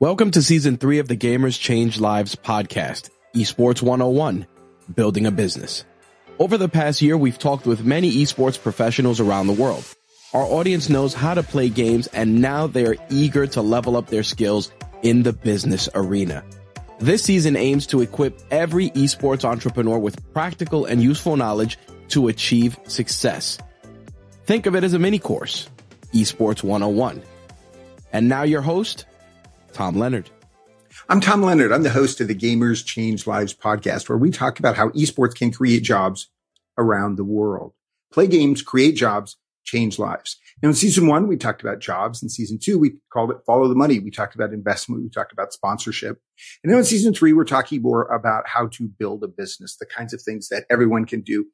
Welcome to season three of the Gamers Change Lives podcast, Esports 101, Building a Business. Over the past year, we've talked with many esports professionals around the world. Our audience knows how to play games and now they are eager to level up their skills in the business arena. This season aims to equip every esports entrepreneur with practical and useful knowledge to achieve success. Think of it as a mini course, Esports 101. And now your host, Tom Leonard. I'm Tom Leonard. I'm the host of the Gamers Change Lives podcast, where we talk about how esports can create jobs around the world. Play games, create jobs, change lives. Now, in season one, we talked about jobs. In season two, we called it follow the money. We talked about investment. We talked about sponsorship. And then in season three, we're talking more about how to build a business, the kinds of things that everyone can do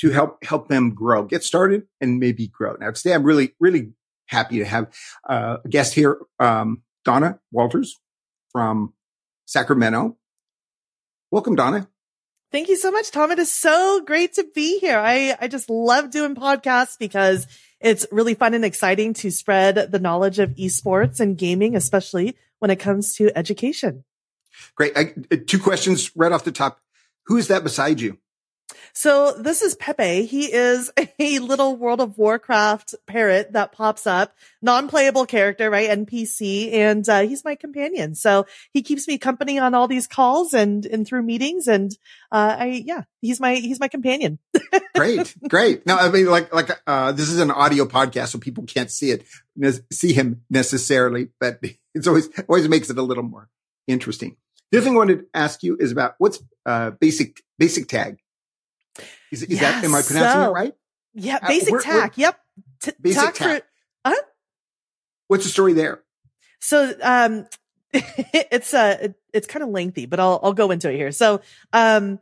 to help, help them grow, get started and maybe grow. Now, today, I'm really, really happy to have uh, a guest here. Um, Donna Walters from Sacramento. Welcome, Donna. Thank you so much, Tom. It is so great to be here. I, I just love doing podcasts because it's really fun and exciting to spread the knowledge of esports and gaming, especially when it comes to education. Great. I, uh, two questions right off the top. Who is that beside you? So this is Pepe. He is a little World of Warcraft parrot that pops up, non-playable character, right? NPC. And, uh, he's my companion. So he keeps me company on all these calls and, and through meetings. And, uh, I, yeah, he's my, he's my companion. great. Great. Now, I mean, like, like, uh, this is an audio podcast, so people can't see it, see him necessarily, but it's always, always makes it a little more interesting. The other thing I wanted to ask you is about what's, uh, basic, basic tag. Is, is that, am I pronouncing so, it right? Yeah. Uh, basic uh, where, Taq. Where, yep. T- basic Taq. For, uh, What's the story there? So, um, it's, uh, it's kind of lengthy, but I'll, I'll go into it here. So, um,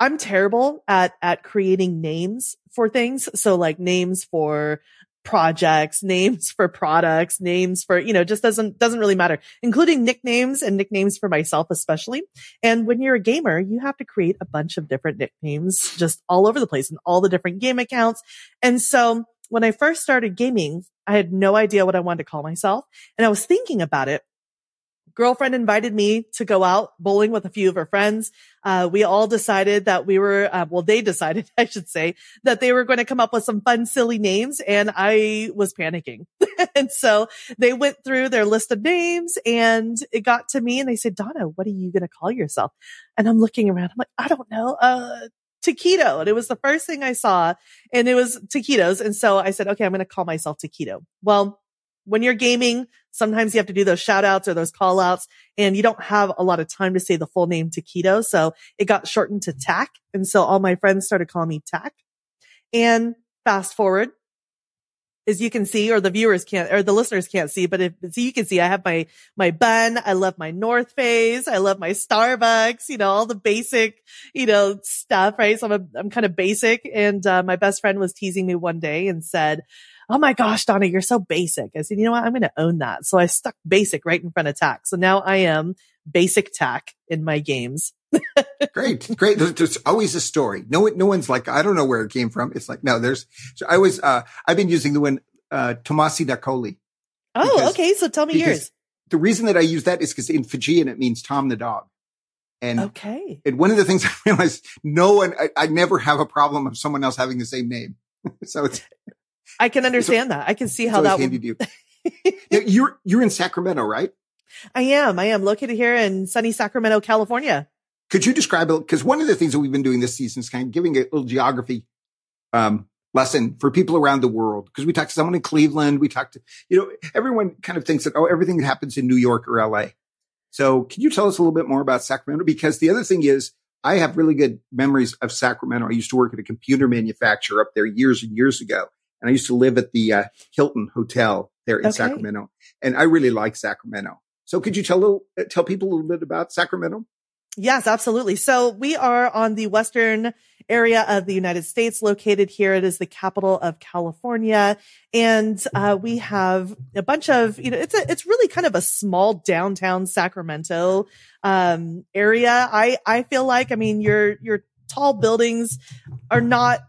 I'm terrible at, at creating names for things. So like names for projects, names for products, names for, you know, just doesn't, doesn't really matter, including nicknames and nicknames for myself, especially. And when you're a gamer, you have to create a bunch of different nicknames just all over the place and all the different game accounts. And so when I first started gaming, I had no idea what I wanted to call myself. And I was thinking about it girlfriend invited me to go out bowling with a few of her friends. Uh, we all decided that we were, uh, well, they decided, I should say, that they were going to come up with some fun, silly names. And I was panicking. and so they went through their list of names and it got to me and they said, Donna, what are you going to call yourself? And I'm looking around. I'm like, I don't know. Uh, Taquito. And it was the first thing I saw and it was taquitos. And so I said, okay, I'm going to call myself Taquito. Well, when you're gaming, sometimes you have to do those shout outs or those call outs and you don't have a lot of time to say the full name Taquito. So it got shortened to Taq. And so all my friends started calling me Taq. And fast forward, as you can see, or the viewers can't, or the listeners can't see, but if so you can see, I have my, my bun. I love my North Face. I love my Starbucks, you know, all the basic, you know, stuff, right? So I'm, a, I'm kind of basic. And, uh, my best friend was teasing me one day and said, Oh my gosh, Donna, you're so basic. I said, you know what? I'm going to own that. So I stuck basic right in front of Taq. So now I am basic Taq in my games. great, great. There's, there's, always a story. No one, no one's like, I don't know where it came from. It's like, no, there's, so I was, uh, I've been using the one, uh, Tomasi Nakoli. Oh, okay. So tell me yours. The reason that I use that is because in Fijian, it means Tom the dog. And, okay. and one of the things I realized, no one, I, I never have a problem of someone else having the same name. so it's, I can understand that. I can see how that would. You. you're you're in Sacramento, right? I am. I am located here in sunny Sacramento, California. Could you describe it? Because one of the things that we've been doing this season is kind of giving a little geography um, lesson for people around the world. Because we talked to someone in Cleveland, we talked to you know everyone kind of thinks that oh everything that happens in New York or L.A. So can you tell us a little bit more about Sacramento? Because the other thing is I have really good memories of Sacramento. I used to work at a computer manufacturer up there years and years ago and I used to live at the uh, Hilton Hotel there in okay. Sacramento, and I really like Sacramento. So, could you tell little, uh, tell people a little bit about Sacramento? Yes, absolutely. So we are on the western area of the United States, located here. It is the capital of California, and uh, we have a bunch of you know it's a it's really kind of a small downtown Sacramento um, area. I I feel like I mean your your tall buildings are not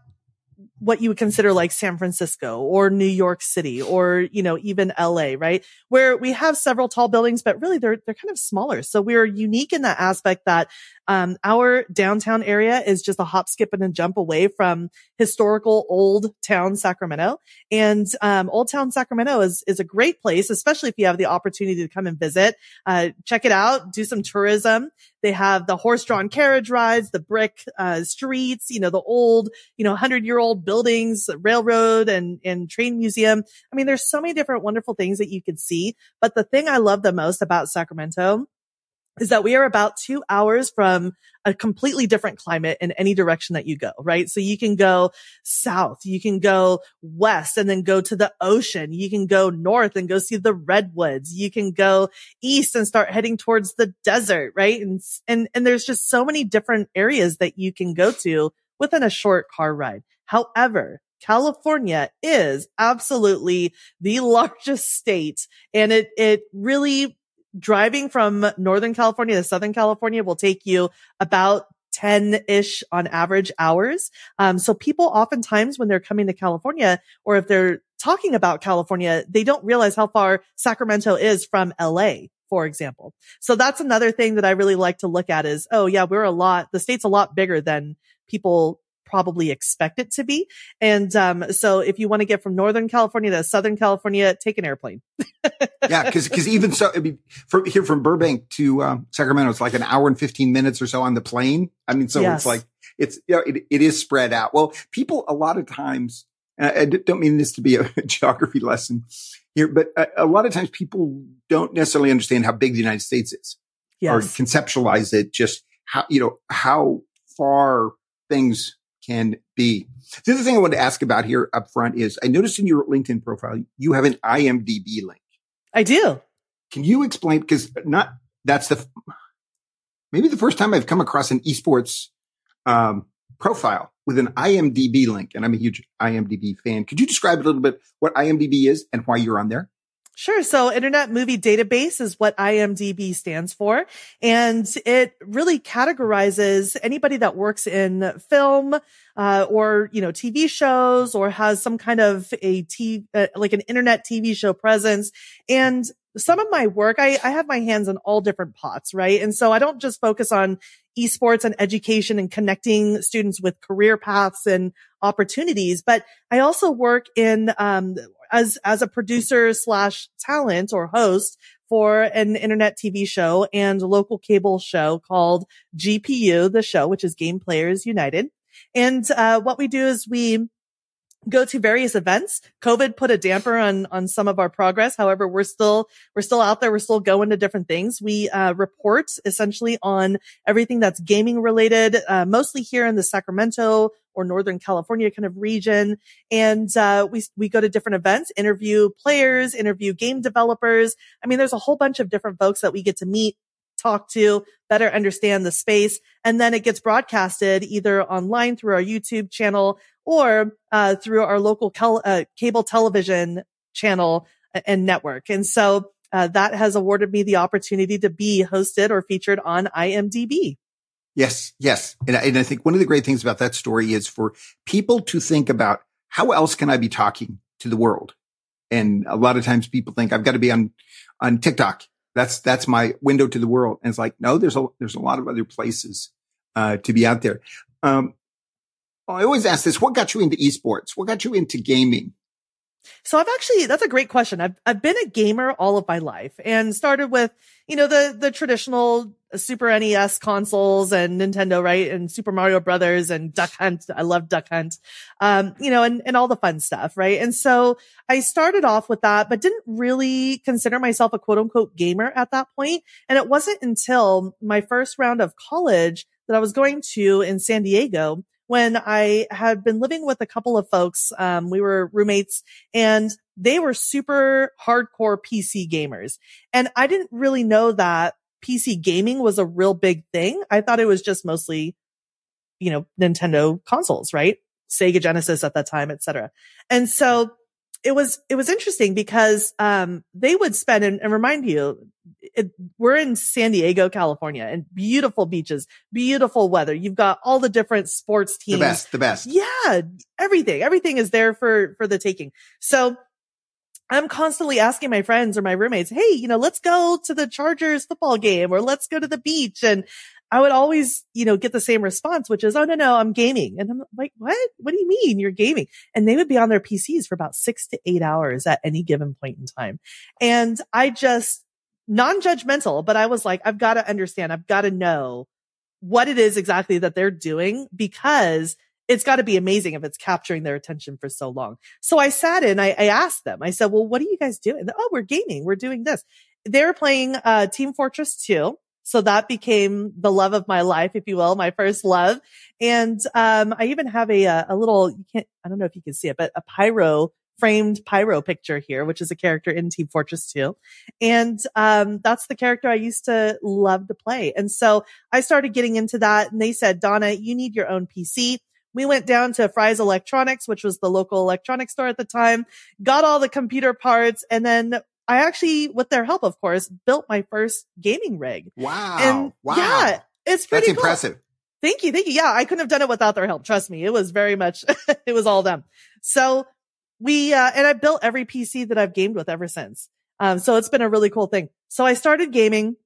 what you would consider like San Francisco or New York City or, you know, even LA, right? Where we have several tall buildings, but really they're, they're kind of smaller. So we're unique in that aspect that, um, our downtown area is just a hop, skip and a jump away from historical old town Sacramento. And, um, old town Sacramento is, is a great place, especially if you have the opportunity to come and visit, uh, check it out, do some tourism. They have the horse drawn carriage rides, the brick, uh, streets, you know, the old, you know, hundred year old buildings, railroad and, and train museum. I mean, there's so many different wonderful things that you could see. But the thing I love the most about Sacramento is that we are about two hours from a completely different climate in any direction that you go, right? So you can go south, you can go west and then go to the ocean. You can go north and go see the redwoods. You can go east and start heading towards the desert, right? And, and, and there's just so many different areas that you can go to within a short car ride. However, California is absolutely the largest state and it, it really driving from Northern California to Southern California will take you about 10 ish on average hours. Um, so people oftentimes when they're coming to California or if they're talking about California, they don't realize how far Sacramento is from LA for example. So that's another thing that I really like to look at is, oh yeah, we're a lot, the state's a lot bigger than people probably expect it to be. And um, so if you want to get from Northern California to Southern California, take an airplane. yeah, because because even so, I mean, from here from Burbank to um, Sacramento, it's like an hour and fifteen minutes or so on the plane. I mean, so yes. it's like it's you know, it, it is spread out. Well, people a lot of times, I don't mean this to be a geography lesson here, but a, a lot of times people don't necessarily understand how big the United States is, yes. or conceptualize it just how you know how far things can be. The other thing I wanted to ask about here up front is I noticed in your LinkedIn profile, you have an IMDb link. I do. Can you explain? Because not, that's the, maybe the first time I've come across an esports, um, profile with an IMDb link. And I'm a huge IMDb fan. Could you describe a little bit what IMDb is and why you're on there? Sure. So Internet Movie Database is what IMDb stands for. And it really categorizes anybody that works in film, uh, or, you know, TV shows or has some kind of a T, uh, like an internet TV show presence. And some of my work, I, I have my hands in all different pots, right? And so I don't just focus on esports and education and connecting students with career paths and opportunities, but I also work in, um, as, as a producer slash talent or host for an internet TV show and local cable show called GPU, the show, which is Game Players United. And, uh, what we do is we, go to various events. COVID put a damper on, on some of our progress. However, we're still, we're still out there. We're still going to different things. We, uh, report essentially on everything that's gaming related, uh, mostly here in the Sacramento or Northern California kind of region. And, uh, we, we go to different events, interview players, interview game developers. I mean, there's a whole bunch of different folks that we get to meet talk to, better understand the space. And then it gets broadcasted either online through our YouTube channel or uh, through our local cal- uh, cable television channel and network. And so uh, that has awarded me the opportunity to be hosted or featured on IMDb. Yes, yes. And I, and I think one of the great things about that story is for people to think about how else can I be talking to the world? And a lot of times people think I've got to be on, on TikTok. That's, that's my window to the world. And it's like, no, there's a, there's a lot of other places, uh, to be out there. Um, I always ask this, what got you into esports? What got you into gaming? So I've actually, that's a great question. I've, I've been a gamer all of my life and started with, you know, the, the traditional Super NES consoles and Nintendo, right? And Super Mario Brothers and Duck Hunt. I love Duck Hunt. Um, you know, and, and all the fun stuff, right? And so I started off with that, but didn't really consider myself a quote unquote gamer at that point. And it wasn't until my first round of college that I was going to in San Diego when I had been living with a couple of folks. Um, we were roommates and they were super hardcore PC gamers. And I didn't really know that PC gaming was a real big thing. I thought it was just mostly, you know, Nintendo consoles, right? Sega Genesis at that time, etc. And so it was, it was interesting because, um, they would spend and, and remind you, it, we're in San Diego, California and beautiful beaches, beautiful weather. You've got all the different sports teams. The best, the best. Yeah. Everything, everything is there for, for the taking. So I'm constantly asking my friends or my roommates, Hey, you know, let's go to the Chargers football game or let's go to the beach. And I would always, you know, get the same response, which is, Oh, no, no, I'm gaming. And I'm like, what? What do you mean you're gaming? And they would be on their PCs for about six to eight hours at any given point in time. And I just non-judgmental, but I was like, I've got to understand. I've got to know what it is exactly that they're doing because it's got to be amazing if it's capturing their attention for so long. So I sat in, I, I asked them, I said, well, what are you guys doing? Oh, we're gaming. We're doing this. They were playing, uh, Team Fortress 2. So that became the love of my life, if you will, my first love. And, um, I even have a, uh, a little, you can't, I don't know if you can see it, but a pyro framed pyro picture here, which is a character in Team Fortress 2. And, um, that's the character I used to love to play. And so I started getting into that and they said, Donna, you need your own PC we went down to Fry's Electronics, which was the local electronics store at the time, got all the computer parts, and then I actually, with their help, of course, built my first gaming rig. Wow. And wow. yeah, it's pretty That's cool. impressive. Thank you. Thank you. Yeah, I couldn't have done it without their help. Trust me. It was very much, it was all them. So we, uh, and I built every PC that I've gamed with ever since. Um, so it's been a really cool thing. So I started gaming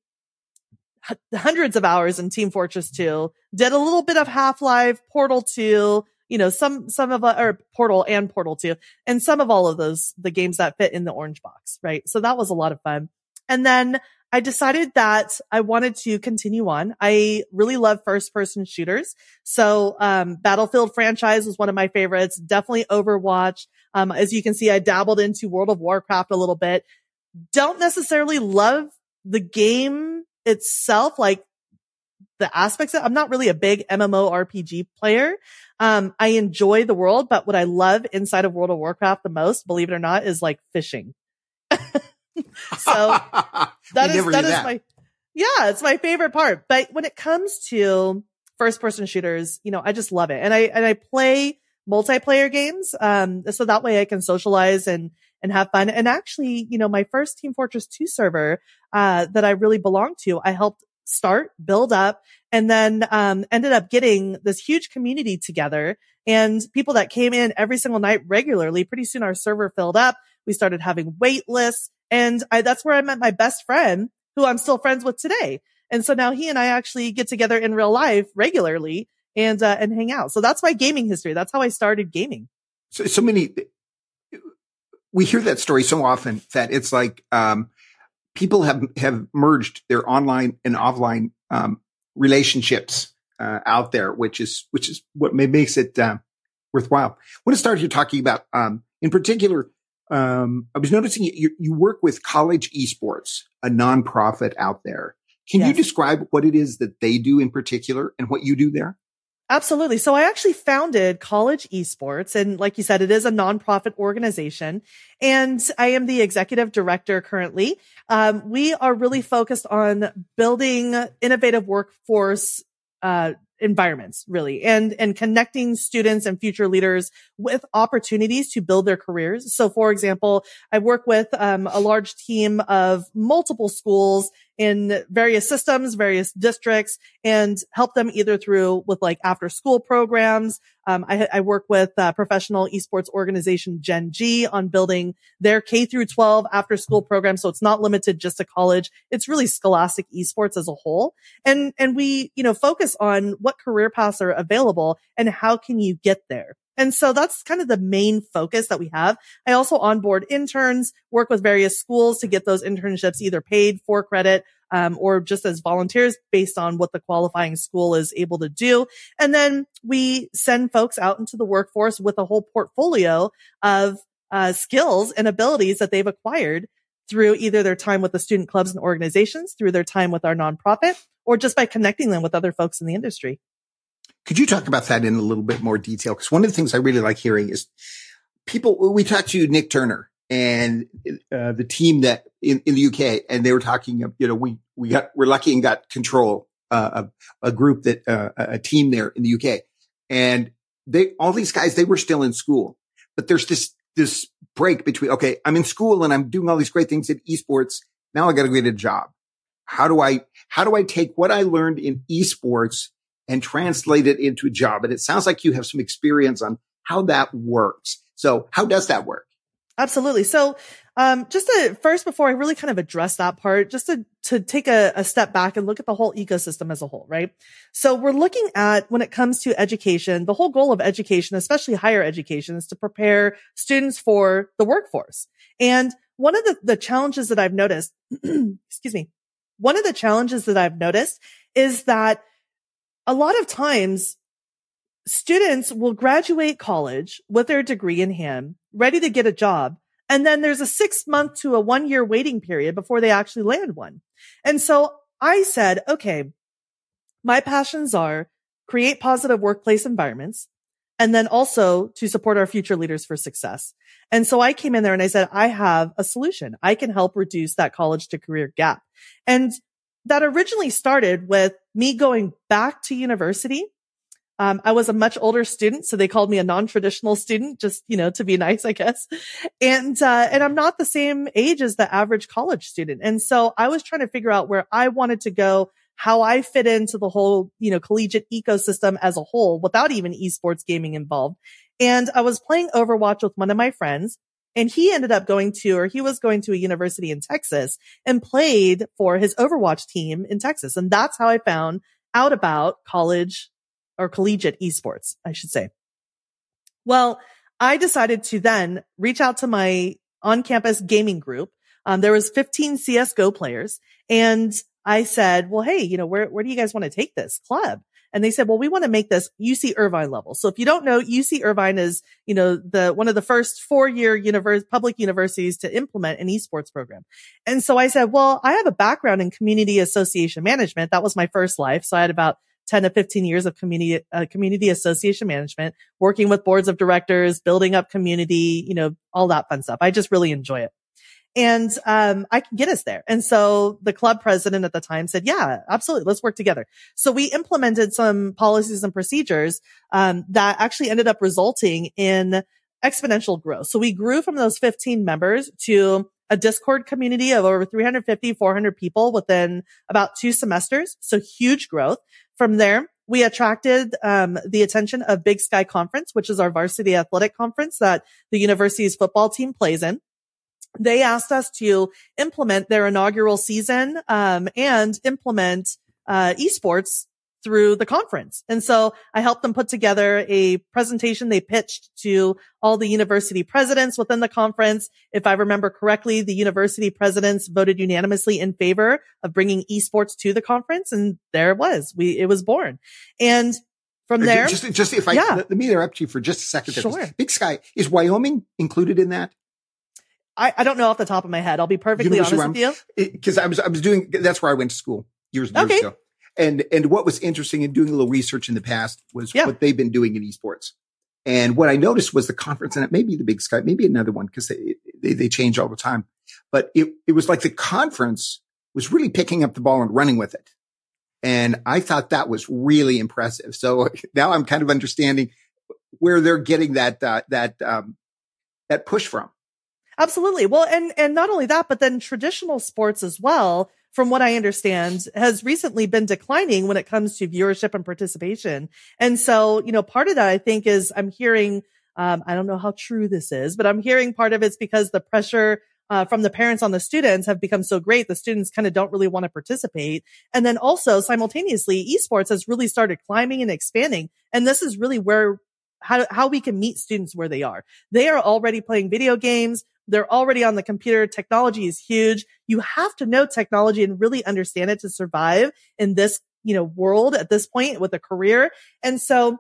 hundreds of hours in Team Fortress 2, did a little bit of Half-Life, Portal 2, you know, some, some of, or Portal and Portal 2, and some of all of those, the games that fit in the orange box, right? So that was a lot of fun. And then I decided that I wanted to continue on. I really love first person shooters. So, um, Battlefield franchise was one of my favorites. Definitely Overwatch. Um, as you can see, I dabbled into World of Warcraft a little bit. Don't necessarily love the game itself, like the aspects of, I'm not really a big MMO RPG player. Um, I enjoy the world, but what I love inside of World of Warcraft the most, believe it or not, is like fishing. so that is, that is that. my, yeah, it's my favorite part. But when it comes to first person shooters, you know, I just love it. And I, and I play multiplayer games. Um, so that way I can socialize and, and have fun. And actually, you know, my first Team Fortress 2 server, uh, that I really belong to, I helped start, build up, and then, um, ended up getting this huge community together and people that came in every single night regularly. Pretty soon our server filled up. We started having wait lists and I, that's where I met my best friend who I'm still friends with today. And so now he and I actually get together in real life regularly and, uh, and hang out. So that's my gaming history. That's how I started gaming. So, so many, we hear that story so often that it's like, um, people have, have merged their online and offline, um, relationships, uh, out there, which is, which is what makes it, uh, worthwhile. I want to start here talking about, um, in particular, um, I was noticing you, you work with college esports, a nonprofit out there. Can yes. you describe what it is that they do in particular and what you do there? Absolutely. So I actually founded College Esports. And like you said, it is a nonprofit organization. And I am the executive director currently. Um, we are really focused on building innovative workforce, uh, environments really and and connecting students and future leaders with opportunities to build their careers so for example i work with um, a large team of multiple schools in various systems, various districts and help them either through with like after school programs. Um, I, I, work with a professional esports organization Gen.G on building their K through 12 after school program. So it's not limited just to college. It's really scholastic esports as a whole. And, and we, you know, focus on what career paths are available and how can you get there. And so that's kind of the main focus that we have. I also onboard interns, work with various schools to get those internships either paid for credit um, or just as volunteers based on what the qualifying school is able to do. And then we send folks out into the workforce with a whole portfolio of uh, skills and abilities that they've acquired through either their time with the student clubs and organizations, through their time with our nonprofit, or just by connecting them with other folks in the industry. Could you talk about that in a little bit more detail? Because one of the things I really like hearing is people, we talked to Nick Turner and uh, the team that in, in the UK, and they were talking, you know, we, we got, we're lucky and got control uh, of a group that, uh, a team there in the UK. And they, all these guys, they were still in school, but there's this, this break between, okay, I'm in school and I'm doing all these great things in esports. Now I got to get a job. how do I, how do I take what I learned in esports and translate it into a job? And it sounds like you have some experience on how that works. So how does that work? Absolutely. So, um, just to first, before I really kind of address that part, just to, to take a, a, step back and look at the whole ecosystem as a whole, right? So we're looking at when it comes to education, the whole goal of education, especially higher education is to prepare students for the workforce. And one of the, the challenges that I've noticed, excuse me, one of the challenges that I've noticed is that a lot of times students will graduate college with their degree in hand, ready to get a job. And then there's a six month to a one year waiting period before they actually land one. And so I said, okay, my passions are create positive workplace environments and then also to support our future leaders for success. And so I came in there and I said, I have a solution. I can help reduce that college to career gap. And that originally started with me going back to university um, I was a much older student, so they called me a non-traditional student, just, you know, to be nice, I guess. And, uh, and I'm not the same age as the average college student. And so I was trying to figure out where I wanted to go, how I fit into the whole, you know, collegiate ecosystem as a whole without even esports gaming involved. And I was playing Overwatch with one of my friends and he ended up going to, or he was going to a university in Texas and played for his Overwatch team in Texas. And that's how I found out about college or collegiate esports, I should say. Well, I decided to then reach out to my on campus gaming group. Um, there was 15 CSGO players and I said, well, hey, you know, where, where do you guys want to take this club? And they said, well, we want to make this UC Irvine level. So if you don't know, UC Irvine is, you know, the, one of the first four year public universities to implement an esports program. And so I said, well, I have a background in community association management. That was my first life. So I had about 10 to 15 years of community, uh, community association management, working with boards of directors, building up community, you know, all that fun stuff. I just really enjoy it. And, um, I can get us there. And so the club president at the time said, yeah, absolutely. Let's work together. So we implemented some policies and procedures, um, that actually ended up resulting in exponential growth. So we grew from those 15 members to a Discord community of over 350, 400 people within about two semesters. So huge growth. From there, we attracted um, the attention of Big Sky Conference, which is our varsity athletic conference that the university's football team plays in. They asked us to implement their inaugural season um, and implement uh, esports through the conference. And so I helped them put together a presentation they pitched to all the university presidents within the conference. If I remember correctly, the university presidents voted unanimously in favor of bringing esports to the conference. And there it was. We, it was born. And from there, just, just if I, yeah. let, me interrupt you for just a second. Sure. Big Sky, is Wyoming included in that? I, I don't know off the top of my head. I'll be perfectly University honest with you. Cause I was, I was doing, that's where I went to school years, years okay. ago. And, and what was interesting in doing a little research in the past was yeah. what they've been doing in esports. And what I noticed was the conference, and it may be the big sky, maybe another one because they, they, they change all the time. But it, it was like the conference was really picking up the ball and running with it. And I thought that was really impressive. So now I'm kind of understanding where they're getting that, uh, that, um, that push from. Absolutely. Well, and, and not only that, but then traditional sports as well from what I understand, has recently been declining when it comes to viewership and participation. And so, you know, part of that I think is I'm hearing, um, I don't know how true this is, but I'm hearing part of it's because the pressure uh, from the parents on the students have become so great. The students kind of don't really want to participate. And then also simultaneously, esports has really started climbing and expanding. And this is really where how, how we can meet students where they are. They are already playing video games. They're already on the computer. Technology is huge. You have to know technology and really understand it to survive in this, you know, world at this point with a career. And so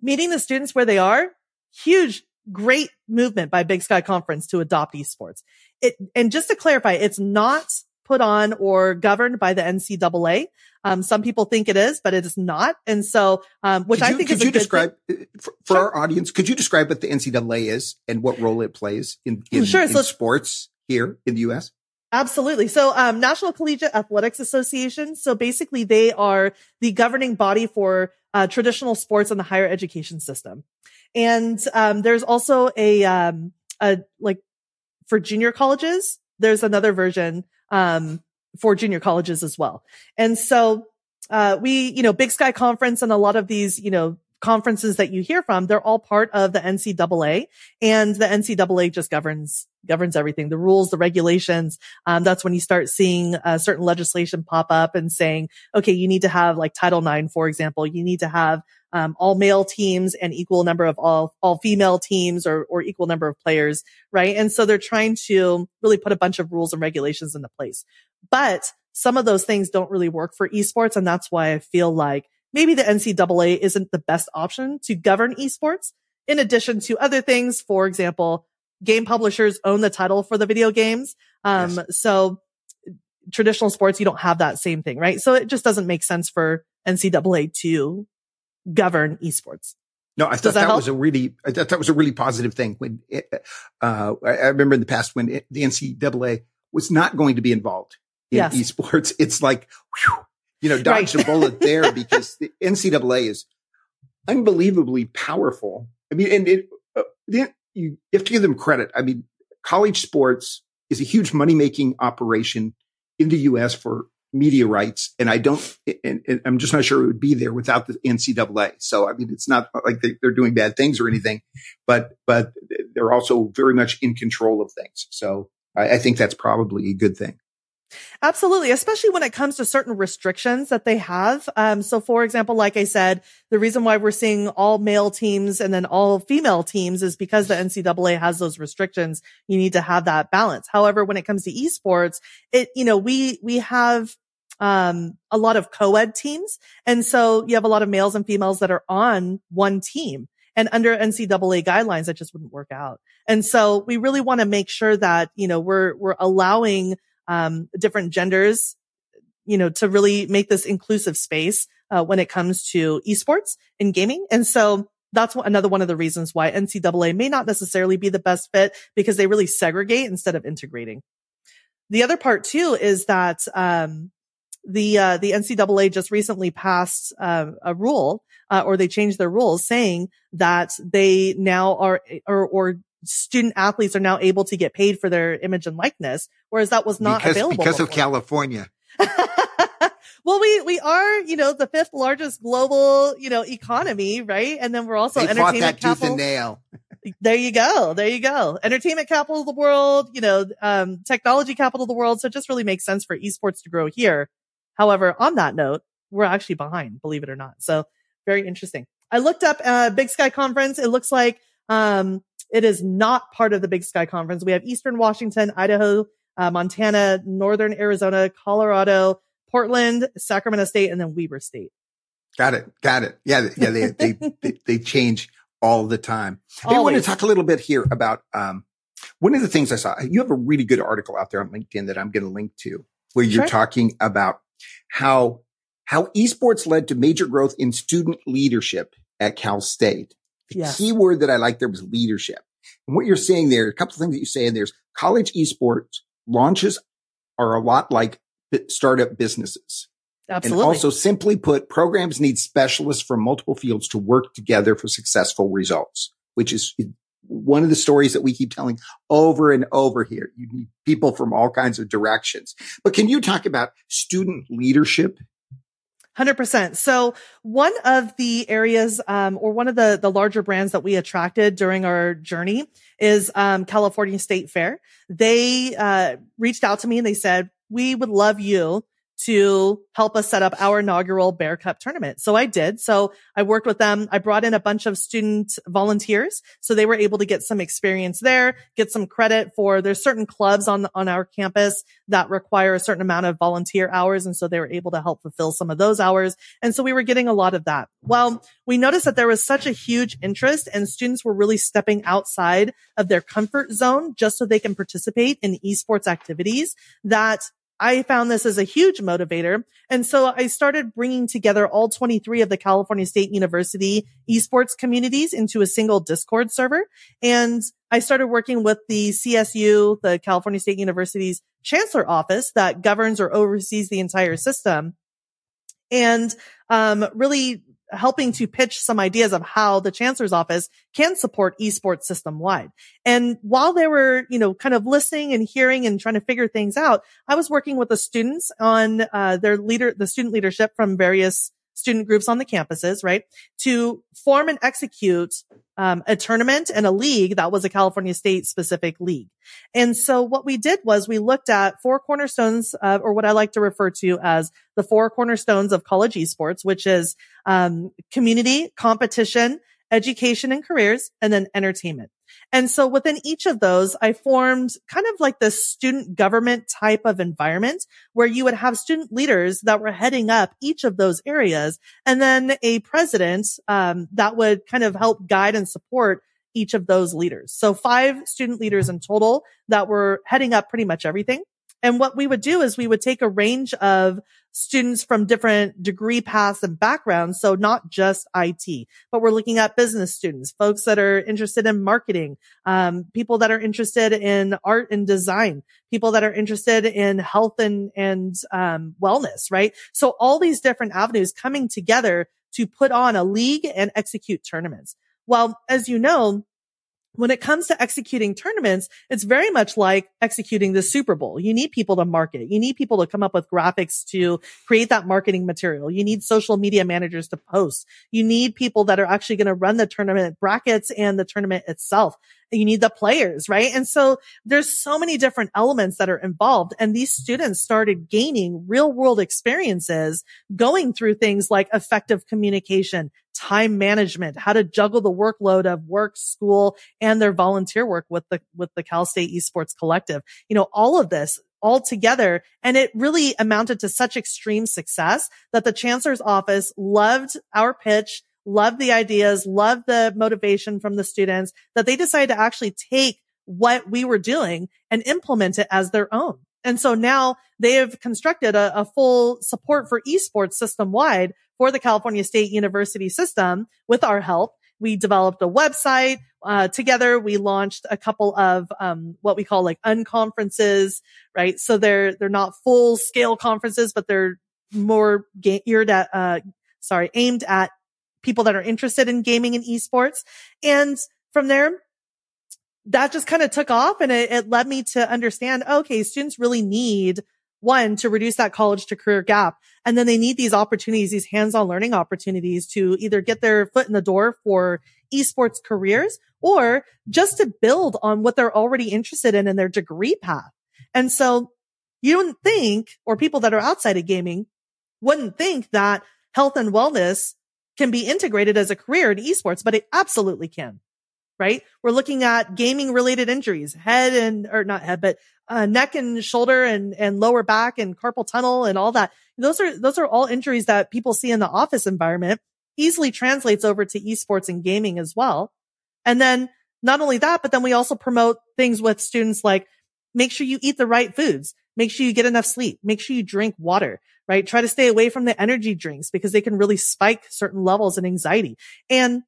meeting the students where they are, huge, great movement by Big Sky Conference to adopt esports. It, and just to clarify, it's not put on or governed by the NCAA. Um, some people think it is, but it is not. And so, um, which you, I think could is you describe uh, for, for sure. our audience, could you describe what the NCAA is and what role it plays in, in, sure. in so, sports here in the U.S.? Absolutely. So, um, National Collegiate Athletics Association. So basically they are the governing body for, uh, traditional sports in the higher education system. And, um, there's also a, um, a, like for junior colleges, there's another version um, for junior colleges as well. And so, uh, we, you know, Big Sky Conference and a lot of these, you know, conferences that you hear from, they're all part of the NCAA and the NCAA just governs, governs everything, the rules, the regulations. Um, that's when you start seeing uh, certain legislation pop up and saying, okay, you need to have like Title IX, for example, you need to have um, all male teams and equal number of all, all female teams or, or equal number of players. Right. And so they're trying to really put a bunch of rules and regulations into place, but some of those things don't really work for esports. And that's why I feel like maybe the NCAA isn't the best option to govern esports in addition to other things. For example, game publishers own the title for the video games. Um, yes. so traditional sports, you don't have that same thing, right? So it just doesn't make sense for NCAA to govern esports. No, I thought that, that was a really, I thought that was a really positive thing when it, uh, I remember in the past when it, the NCAA was not going to be involved in yes. esports. It's like, whew, you know, dodged right. a bullet there because the NCAA is unbelievably powerful. I mean, and it, uh, you have to give them credit. I mean, college sports is a huge money making operation in the U.S. for media rights. And I don't, and, and, I'm just not sure it would be there without the NCAA. So, I mean, it's not like they, are doing bad things or anything, but, but they're also very much in control of things. So I, I think that's probably a good thing. Absolutely, especially when it comes to certain restrictions that they have. Um, so for example, like I said, the reason why we're seeing all male teams and then all female teams is because the NCAA has those restrictions. You need to have that balance. However, when it comes to esports, it, you know, we, we have, um, a lot of co-ed teams. And so you have a lot of males and females that are on one team. And under NCAA guidelines, that just wouldn't work out. And so we really want to make sure that, you know, we're, we're allowing um, different genders, you know, to really make this inclusive space uh, when it comes to esports and gaming. And so that's another one of the reasons why NCAA may not necessarily be the best fit because they really segregate instead of integrating. The other part too is that um, the uh, the NCAA just recently passed uh, a rule, uh, or they changed their rules, saying that they now are or or student athletes are now able to get paid for their image and likeness, whereas that was not because, available because before. of California. well, we we are you know the fifth largest global you know economy, right? And then we're also they entertainment that capital. Tooth and nail. there you go, there you go. Entertainment capital of the world, you know, um, technology capital of the world. So it just really makes sense for esports to grow here. However, on that note, we're actually behind, believe it or not. So very interesting. I looked up uh, Big Sky Conference. It looks like um, it is not part of the Big Sky Conference. We have Eastern Washington, Idaho, uh, Montana, Northern Arizona, Colorado, Portland, Sacramento State, and then Weber State. Got it. Got it. Yeah. Yeah. They, they, they, they, change all the time. Always. I want to talk a little bit here about, um, one of the things I saw, you have a really good article out there on LinkedIn that I'm going to link to where you're sure. talking about how, how esports led to major growth in student leadership at Cal State. The yes. key word that I like there was leadership. And what you're saying there, a couple of things that you say in there's college esports launches are a lot like startup businesses. Absolutely. And also simply put, programs need specialists from multiple fields to work together for successful results, which is one of the stories that we keep telling over and over here. You need people from all kinds of directions. But can you talk about student leadership 100%. So one of the areas, um, or one of the, the larger brands that we attracted during our journey is, um, California State Fair. They, uh, reached out to me and they said, we would love you to help us set up our inaugural Bear Cup tournament. So I did. So I worked with them. I brought in a bunch of student volunteers. So they were able to get some experience there, get some credit for there's certain clubs on, on our campus that require a certain amount of volunteer hours. And so they were able to help fulfill some of those hours. And so we were getting a lot of that. Well, we noticed that there was such a huge interest and students were really stepping outside of their comfort zone just so they can participate in esports activities that I found this as a huge motivator. And so I started bringing together all 23 of the California State University esports communities into a single Discord server. And I started working with the CSU, the California State University's chancellor office that governs or oversees the entire system and, um, really helping to pitch some ideas of how the chancellor's office can support esports system wide. And while they were, you know, kind of listening and hearing and trying to figure things out, I was working with the students on uh, their leader, the student leadership from various student groups on the campuses, right? To form and execute um, a tournament and a league that was a California state specific league. And so what we did was we looked at four cornerstones, uh, or what I like to refer to as the four cornerstones of college esports, which is um, community, competition, education and careers, and then entertainment. And so within each of those, I formed kind of like this student government type of environment where you would have student leaders that were heading up each of those areas and then a president, um, that would kind of help guide and support each of those leaders. So five student leaders in total that were heading up pretty much everything. And what we would do is we would take a range of students from different degree paths and backgrounds. So not just IT, but we're looking at business students, folks that are interested in marketing, um, people that are interested in art and design, people that are interested in health and, and, um, wellness, right? So all these different avenues coming together to put on a league and execute tournaments. Well, as you know, when it comes to executing tournaments, it's very much like executing the Super Bowl. You need people to market. You need people to come up with graphics to create that marketing material. You need social media managers to post. You need people that are actually going to run the tournament brackets and the tournament itself. You need the players, right? And so there's so many different elements that are involved. And these students started gaining real world experiences going through things like effective communication, time management, how to juggle the workload of work, school, and their volunteer work with the, with the Cal State Esports Collective. You know, all of this all together. And it really amounted to such extreme success that the chancellor's office loved our pitch, loved the ideas, loved the motivation from the students that they decided to actually take what we were doing and implement it as their own. And so now they have constructed a, a full support for esports system wide for the California State University system with our help. We developed a website uh, together. We launched a couple of um, what we call like unconferences, right? So they're they're not full scale conferences, but they're more geared at uh, sorry aimed at people that are interested in gaming and esports. And from there, that just kind of took off and it, it led me to understand, okay, students really need one to reduce that college to career gap. And then they need these opportunities, these hands-on learning opportunities to either get their foot in the door for esports careers or just to build on what they're already interested in in their degree path. And so you wouldn't think, or people that are outside of gaming wouldn't think that health and wellness can be integrated as a career in esports, but it absolutely can right? We're looking at gaming related injuries, head and, or not head, but uh, neck and shoulder and, and lower back and carpal tunnel and all that. Those are, those are all injuries that people see in the office environment easily translates over to esports and gaming as well. And then not only that, but then we also promote things with students like make sure you eat the right foods. Make sure you get enough sleep. Make sure you drink water, right? Try to stay away from the energy drinks because they can really spike certain levels of anxiety. And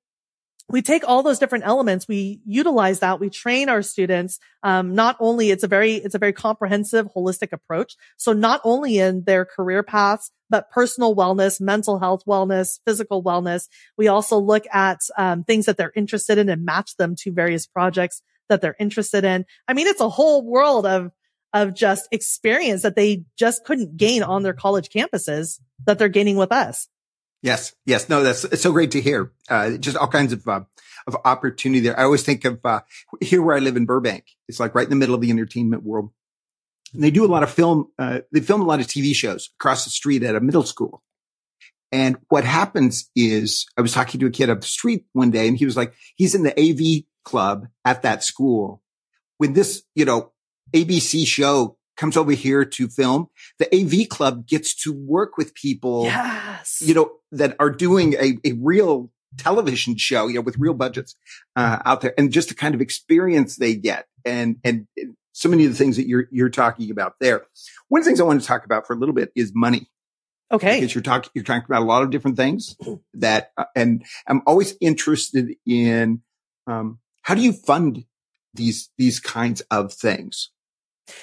we take all those different elements, we utilize that, we train our students. Um, not only it's a very, it's a very comprehensive, holistic approach. So not only in their career paths, but personal wellness, mental health wellness, physical wellness. We also look at um, things that they're interested in and match them to various projects that they're interested in. I mean, it's a whole world of of just experience that they just couldn't gain on their college campuses that they're gaining with us. Yes, yes, no, that's it's so great to hear. Uh, just all kinds of uh, of opportunity there. I always think of uh, here where I live in Burbank. It's like right in the middle of the entertainment world. And they do a lot of film. Uh, they film a lot of TV shows across the street at a middle school. And what happens is, I was talking to a kid up the street one day, and he was like, he's in the AV club at that school. When this, you know, ABC show comes over here to film, the AV club gets to work with people, yes. you know, that are doing a, a real television show, you know, with real budgets, uh, out there and just the kind of experience they get and, and so many of the things that you're, you're talking about there. One of the things I want to talk about for a little bit is money. Okay. Because you're talking, you're talking about a lot of different things that, uh, and I'm always interested in, um, how do you fund these, these kinds of things?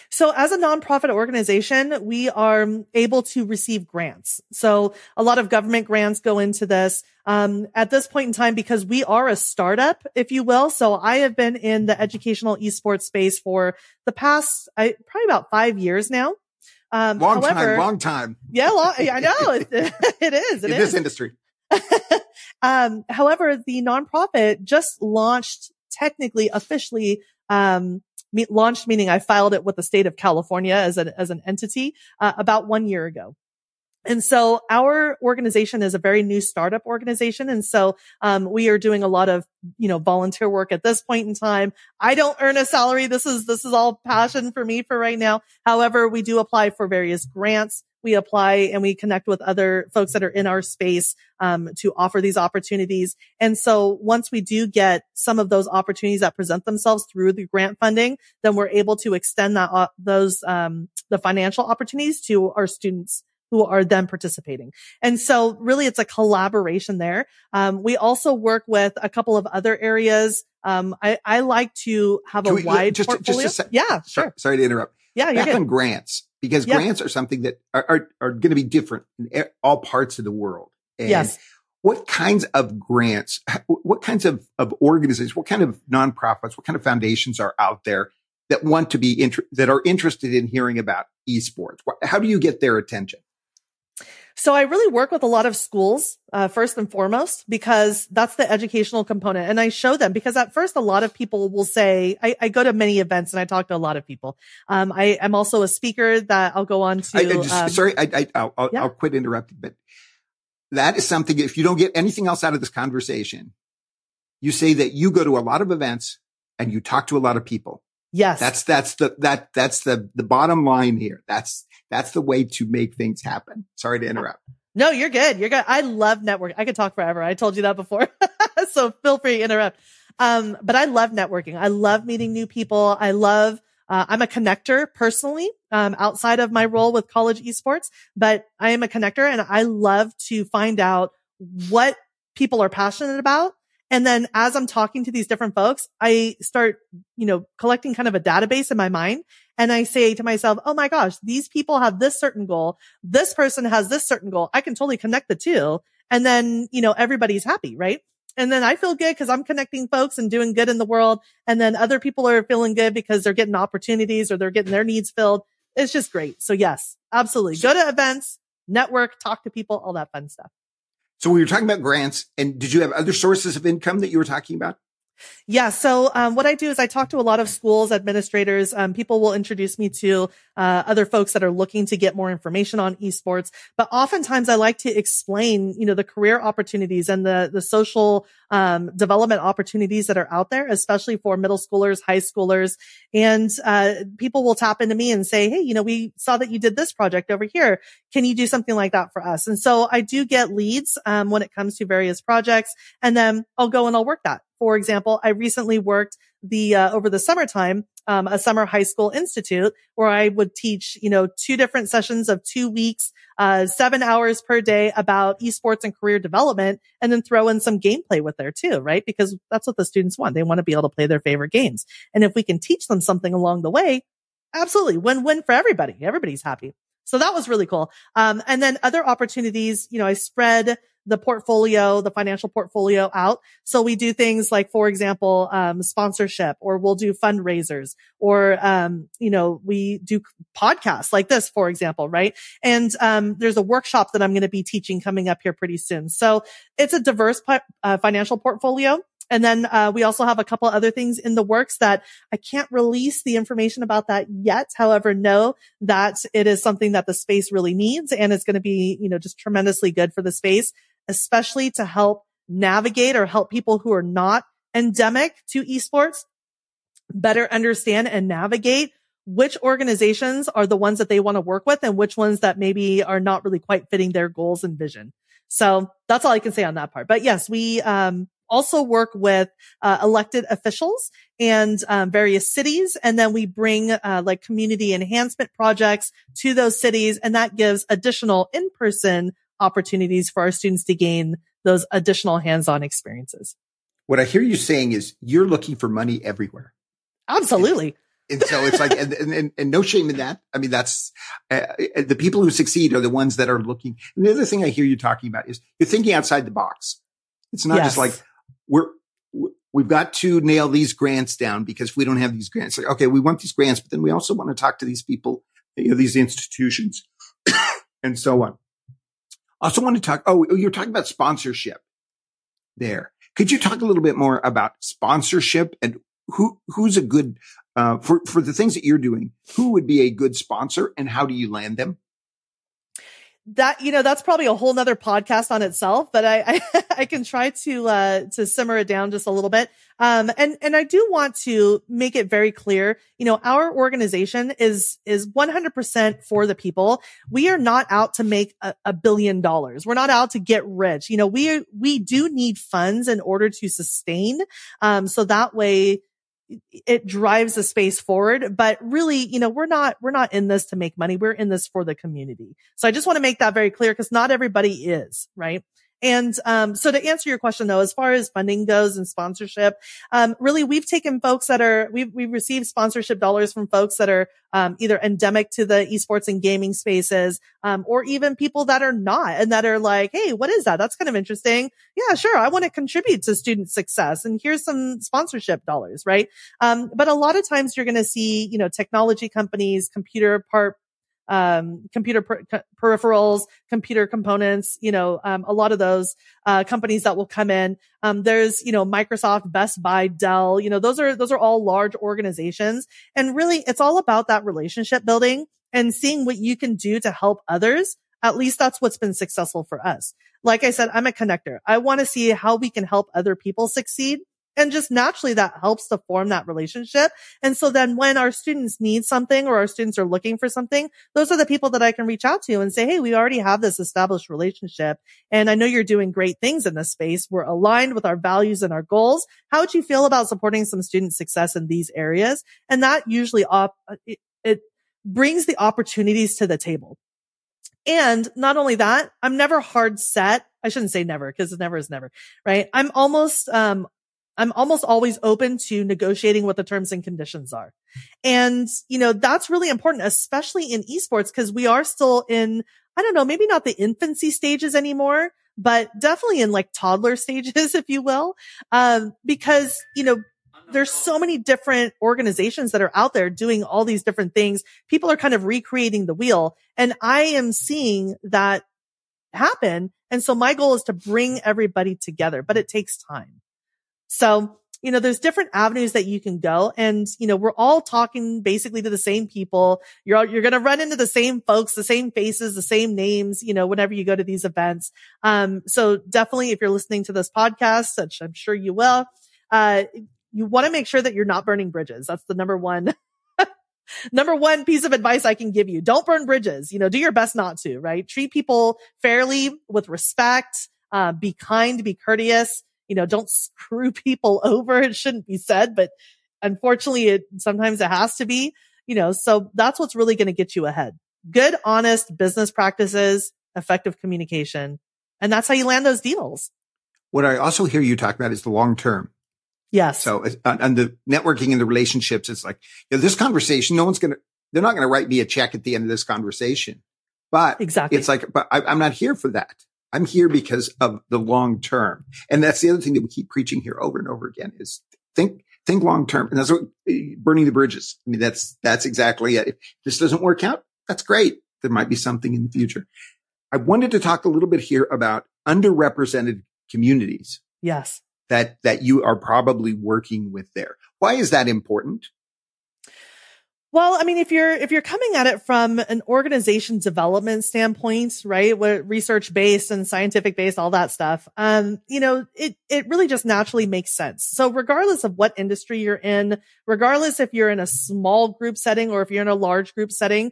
So as a nonprofit organization, we are able to receive grants. So a lot of government grants go into this. Um, at this point in time, because we are a startup, if you will. So I have been in the educational esports space for the past, I, probably about five years now. Um, long however, time, long time. Yeah, long, I know it, it is. It in is. this industry. um, however, the nonprofit just launched technically, officially, um, launched, meaning I filed it with the state of California as an, as an entity, uh, about one year ago. And so our organization is a very new startup organization. And so, um, we are doing a lot of, you know, volunteer work at this point in time. I don't earn a salary. This is, this is all passion for me for right now. However, we do apply for various grants we apply and we connect with other folks that are in our space um, to offer these opportunities. And so once we do get some of those opportunities that present themselves through the grant funding, then we're able to extend that uh, those um, the financial opportunities to our students who are then participating. And so really it's a collaboration there. Um, we also work with a couple of other areas. Um, I, I, like to have Can a we, wide just, portfolio. Just a yeah, sure. Sorry to interrupt. Yeah, you're Back on grants because yep. grants are something that are, are, are going to be different in all parts of the world. And yes. What kinds of grants, what kinds of, of organizations, what kind of nonprofits, what kind of foundations are out there that want to be, inter- that are interested in hearing about esports? How do you get their attention? So I really work with a lot of schools, uh, first and foremost, because that's the educational component. And I show them because at first, a lot of people will say, I, I go to many events and I talk to a lot of people. Um, I am also a speaker that I'll go on to. I, just, um, sorry, I, will I'll, yeah. I'll quit interrupting, but that is something, if you don't get anything else out of this conversation, you say that you go to a lot of events and you talk to a lot of people. Yes. That's, that's the, that, that's the, the bottom line here. That's, that's the way to make things happen. Sorry to interrupt. No, you're good. You're good. I love network. I could talk forever. I told you that before. so feel free to interrupt. Um, but I love networking. I love meeting new people. I love, uh, I'm a connector personally, um, outside of my role with college esports, but I am a connector and I love to find out what people are passionate about and then as I'm talking to these different folks, I start, you know, collecting kind of a database in my mind. And I say to myself, Oh my gosh, these people have this certain goal. This person has this certain goal. I can totally connect the two. And then, you know, everybody's happy, right? And then I feel good because I'm connecting folks and doing good in the world. And then other people are feeling good because they're getting opportunities or they're getting their needs filled. It's just great. So yes, absolutely. Go to events, network, talk to people, all that fun stuff. So we were talking about grants and did you have other sources of income that you were talking about? Yeah. So um, what I do is I talk to a lot of schools administrators. Um, people will introduce me to uh, other folks that are looking to get more information on esports. But oftentimes I like to explain, you know, the career opportunities and the the social um, development opportunities that are out there, especially for middle schoolers, high schoolers, and uh, people will tap into me and say, "Hey, you know, we saw that you did this project over here. Can you do something like that for us?" And so I do get leads um, when it comes to various projects, and then I'll go and I'll work that for example, I recently worked the uh, over the summertime um, a summer high school institute where I would teach, you know, two different sessions of two weeks, uh, seven hours per day about esports and career development, and then throw in some gameplay with there too, right? Because that's what the students want. They want to be able to play their favorite games, and if we can teach them something along the way, absolutely win-win for everybody. Everybody's happy. So that was really cool. Um, and then other opportunities, you know, I spread the portfolio, the financial portfolio out. So we do things like, for example, um, sponsorship or we'll do fundraisers or, um, you know, we do podcasts like this, for example, right? And, um, there's a workshop that I'm going to be teaching coming up here pretty soon. So it's a diverse uh, financial portfolio. And then uh, we also have a couple other things in the works that I can't release the information about that yet. However, know that it is something that the space really needs and it's going to be, you know, just tremendously good for the space especially to help navigate or help people who are not endemic to esports better understand and navigate which organizations are the ones that they want to work with and which ones that maybe are not really quite fitting their goals and vision. So that's all I can say on that part. But yes, we, um, also work with uh, elected officials and um, various cities and then we bring uh, like community enhancement projects to those cities and that gives additional in-person opportunities for our students to gain those additional hands-on experiences. What I hear you saying is you're looking for money everywhere. Absolutely. And so it's like, and, and, and, no shame in that. I mean, that's uh, the people who succeed are the ones that are looking. And the other thing I hear you talking about is you're thinking outside the box. It's not yes. just like we're, we've got to nail these grants down because if we don't have these grants, like, okay, we want these grants, but then we also want to talk to these people, you know, these institutions and so on. Also want to talk. Oh, you're talking about sponsorship there. Could you talk a little bit more about sponsorship and who, who's a good, uh, for, for the things that you're doing, who would be a good sponsor and how do you land them? That you know that's probably a whole nother podcast on itself but i i, I can try to uh to simmer it down just a little bit. Um and and i do want to make it very clear you know our organization is is 100% for the people. We are not out to make a, a billion dollars. We're not out to get rich. You know we we do need funds in order to sustain um so that way it drives the space forward. But really, you know, we're not, we're not in this to make money. We're in this for the community. So I just want to make that very clear because not everybody is, right? And um, so to answer your question though, as far as funding goes and sponsorship, um, really we've taken folks that are we've we've received sponsorship dollars from folks that are um, either endemic to the esports and gaming spaces, um, or even people that are not and that are like, hey, what is that? That's kind of interesting. Yeah, sure, I want to contribute to student success, and here's some sponsorship dollars, right? Um, but a lot of times you're going to see, you know, technology companies, computer part um, computer per- peripherals, computer components, you know, um, a lot of those, uh, companies that will come in. Um, there's, you know, Microsoft, Best Buy, Dell, you know, those are, those are all large organizations. And really it's all about that relationship building and seeing what you can do to help others. At least that's what's been successful for us. Like I said, I'm a connector. I want to see how we can help other people succeed. And just naturally that helps to form that relationship. And so then when our students need something or our students are looking for something, those are the people that I can reach out to and say, Hey, we already have this established relationship. And I know you're doing great things in this space. We're aligned with our values and our goals. How would you feel about supporting some student success in these areas? And that usually op- it, it brings the opportunities to the table. And not only that, I'm never hard set. I shouldn't say never because never is never, right? I'm almost, um, I'm almost always open to negotiating what the terms and conditions are. And, you know, that's really important, especially in esports, because we are still in, I don't know, maybe not the infancy stages anymore, but definitely in like toddler stages, if you will. Um, because, you know, there's so many different organizations that are out there doing all these different things. People are kind of recreating the wheel and I am seeing that happen. And so my goal is to bring everybody together, but it takes time. So, you know, there's different avenues that you can go. And, you know, we're all talking basically to the same people. You're, all, you're going to run into the same folks, the same faces, the same names, you know, whenever you go to these events. Um, so definitely if you're listening to this podcast, which I'm sure you will, uh, you want to make sure that you're not burning bridges. That's the number one number one piece of advice I can give you. Don't burn bridges. You know, do your best not to, right? Treat people fairly with respect. Uh, be kind, be courteous you know, don't screw people over. It shouldn't be said, but unfortunately it sometimes it has to be, you know, so that's what's really going to get you ahead. Good, honest business practices, effective communication. And that's how you land those deals. What I also hear you talk about is the long term. Yes. So on the networking and the relationships, it's like, you know, this conversation, no one's going to, they're not going to write me a check at the end of this conversation. But exactly. it's like, but I, I'm not here for that. I'm here because of the long term. And that's the other thing that we keep preaching here over and over again is think, think long term. And that's what eh, burning the bridges. I mean, that's, that's exactly it. If this doesn't work out, that's great. There might be something in the future. I wanted to talk a little bit here about underrepresented communities. Yes. That, that you are probably working with there. Why is that important? Well, I mean, if you're, if you're coming at it from an organization development standpoint, right? What research based and scientific based, all that stuff. Um, you know, it, it really just naturally makes sense. So regardless of what industry you're in, regardless if you're in a small group setting or if you're in a large group setting,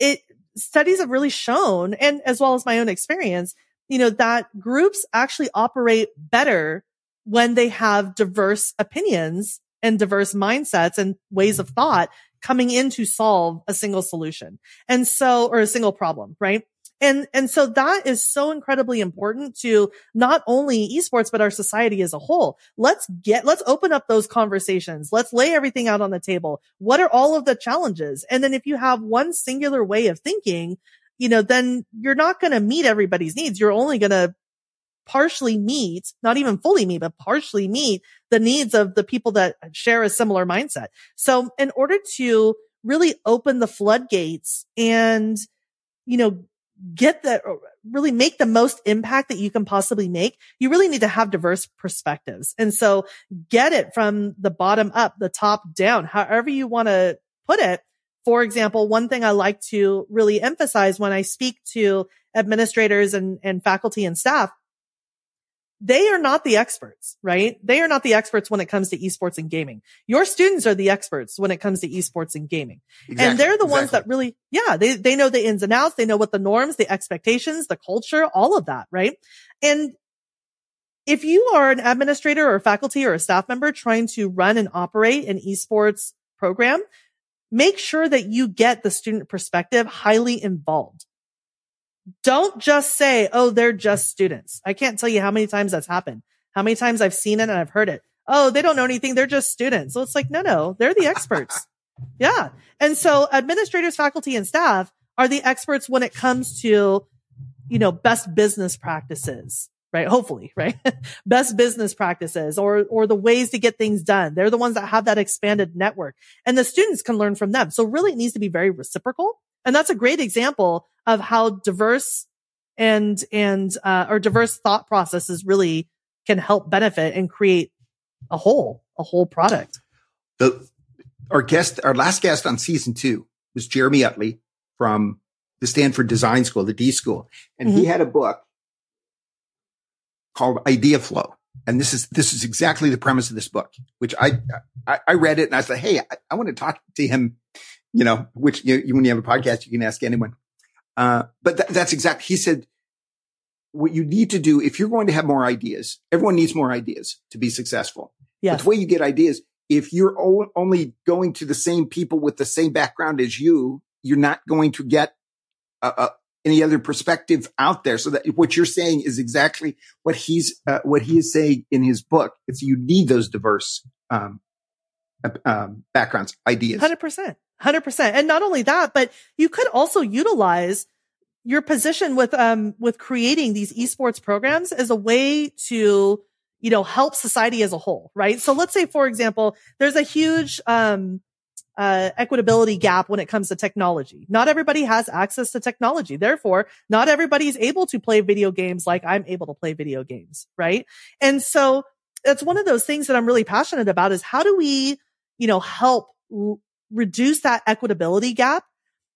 it, studies have really shown and as well as my own experience, you know, that groups actually operate better when they have diverse opinions and diverse mindsets and ways of thought coming in to solve a single solution. And so, or a single problem, right? And, and so that is so incredibly important to not only esports, but our society as a whole. Let's get, let's open up those conversations. Let's lay everything out on the table. What are all of the challenges? And then if you have one singular way of thinking, you know, then you're not going to meet everybody's needs. You're only going to partially meet, not even fully meet, but partially meet the needs of the people that share a similar mindset. So in order to really open the floodgates and, you know, get the really make the most impact that you can possibly make, you really need to have diverse perspectives. And so get it from the bottom up, the top down, however you want to put it. For example, one thing I like to really emphasize when I speak to administrators and, and faculty and staff they are not the experts, right? They are not the experts when it comes to esports and gaming. Your students are the experts when it comes to esports and gaming. Exactly, and they're the exactly. ones that really, yeah, they, they know the ins and outs. They know what the norms, the expectations, the culture, all of that, right? And if you are an administrator or faculty or a staff member trying to run and operate an esports program, make sure that you get the student perspective highly involved. Don't just say, Oh, they're just students. I can't tell you how many times that's happened, how many times I've seen it and I've heard it. Oh, they don't know anything. They're just students. So it's like, no, no, they're the experts. yeah. And so administrators, faculty and staff are the experts when it comes to, you know, best business practices, right? Hopefully, right? best business practices or, or the ways to get things done. They're the ones that have that expanded network and the students can learn from them. So really it needs to be very reciprocal. And that's a great example of how diverse and, and, uh, or diverse thought processes really can help benefit and create a whole, a whole product. The, our guest, our last guest on season two was Jeremy Utley from the Stanford Design School, the D School. And mm-hmm. he had a book called Idea Flow. And this is, this is exactly the premise of this book, which I, I, I read it and I said, Hey, I, I want to talk to him, you know, which you, when you have a podcast, you can ask anyone. Uh, but th- that's exactly, he said, what you need to do, if you're going to have more ideas, everyone needs more ideas to be successful. Yes. But the way you get ideas, if you're o- only going to the same people with the same background as you, you're not going to get any other perspective out there. So that what you're saying is exactly what he's, uh, what he is saying in his book. It's you need those diverse, um, um, backgrounds, ideas. 100%. 100%. And not only that, but you could also utilize your position with, um, with creating these esports programs as a way to, you know, help society as a whole, right? So let's say, for example, there's a huge, um, uh, equitability gap when it comes to technology. Not everybody has access to technology. Therefore, not everybody is able to play video games like I'm able to play video games, right? And so that's one of those things that I'm really passionate about is how do we, you know, help reduce that equitability gap.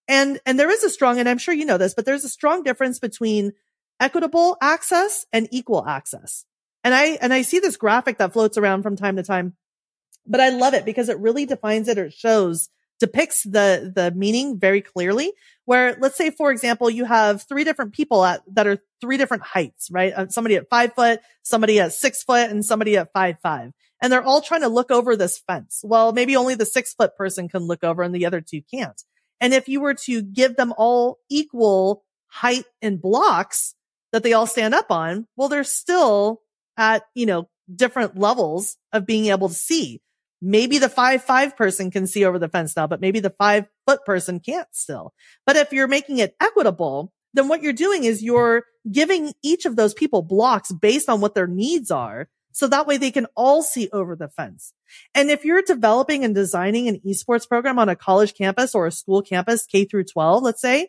And, and there is a strong, and I'm sure you know this, but there's a strong difference between equitable access and equal access. And I, and I see this graphic that floats around from time to time, but I love it because it really defines it or shows, depicts the, the meaning very clearly. Where let's say, for example, you have three different people at, that are three different heights, right? Uh, somebody at five foot, somebody at six foot, and somebody at five, five and they're all trying to look over this fence. Well, maybe only the six foot person can look over and the other two can't. And if you were to give them all equal height and blocks that they all stand up on, well, they're still at, you know, different levels of being able to see. Maybe the five, five person can see over the fence now, but maybe the five foot person can't still. But if you're making it equitable, then what you're doing is you're giving each of those people blocks based on what their needs are so that way they can all see over the fence. And if you're developing and designing an esports program on a college campus or a school campus, K through 12, let's say,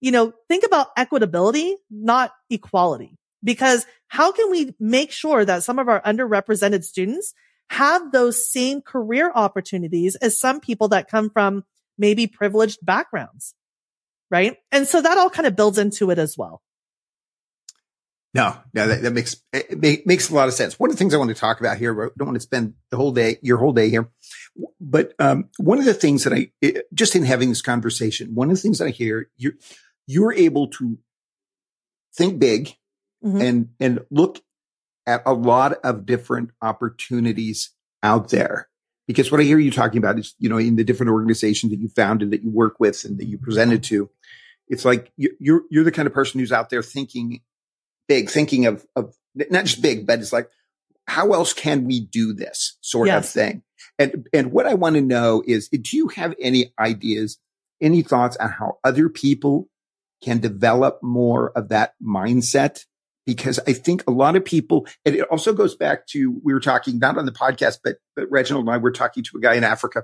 you know, think about equitability, not equality. Because how can we make sure that some of our underrepresented students have those same career opportunities as some people that come from maybe privileged backgrounds? Right. And so that all kind of builds into it as well. No, no, that, that makes it makes a lot of sense. One of the things I want to talk about here, I don't want to spend the whole day, your whole day here, but um, one of the things that I just in having this conversation, one of the things that I hear, you're you're able to think big mm-hmm. and and look at a lot of different opportunities out there. Because what I hear you talking about is, you know, in the different organizations that you founded, that you work with, and that you presented to, it's like you're, you're the kind of person who's out there thinking big, thinking of, of not just big, but it's like, how else can we do this sort yes. of thing? And, and what I want to know is, do you have any ideas, any thoughts on how other people can develop more of that mindset? Because I think a lot of people, and it also goes back to, we were talking not on the podcast, but, but Reginald and I were talking to a guy in Africa.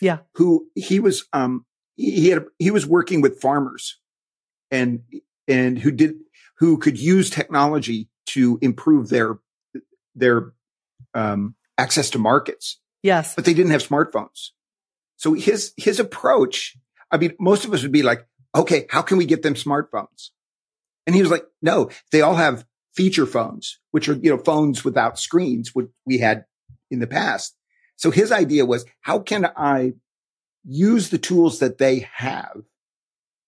Yeah. Who he was, um, he had, he was working with farmers and, and who did, who could use technology to improve their, their, um, access to markets. Yes. But they didn't have smartphones. So his, his approach, I mean, most of us would be like, okay, how can we get them smartphones? And he was like, no, they all have feature phones, which are, you know, phones without screens, what we had in the past. So his idea was, how can I use the tools that they have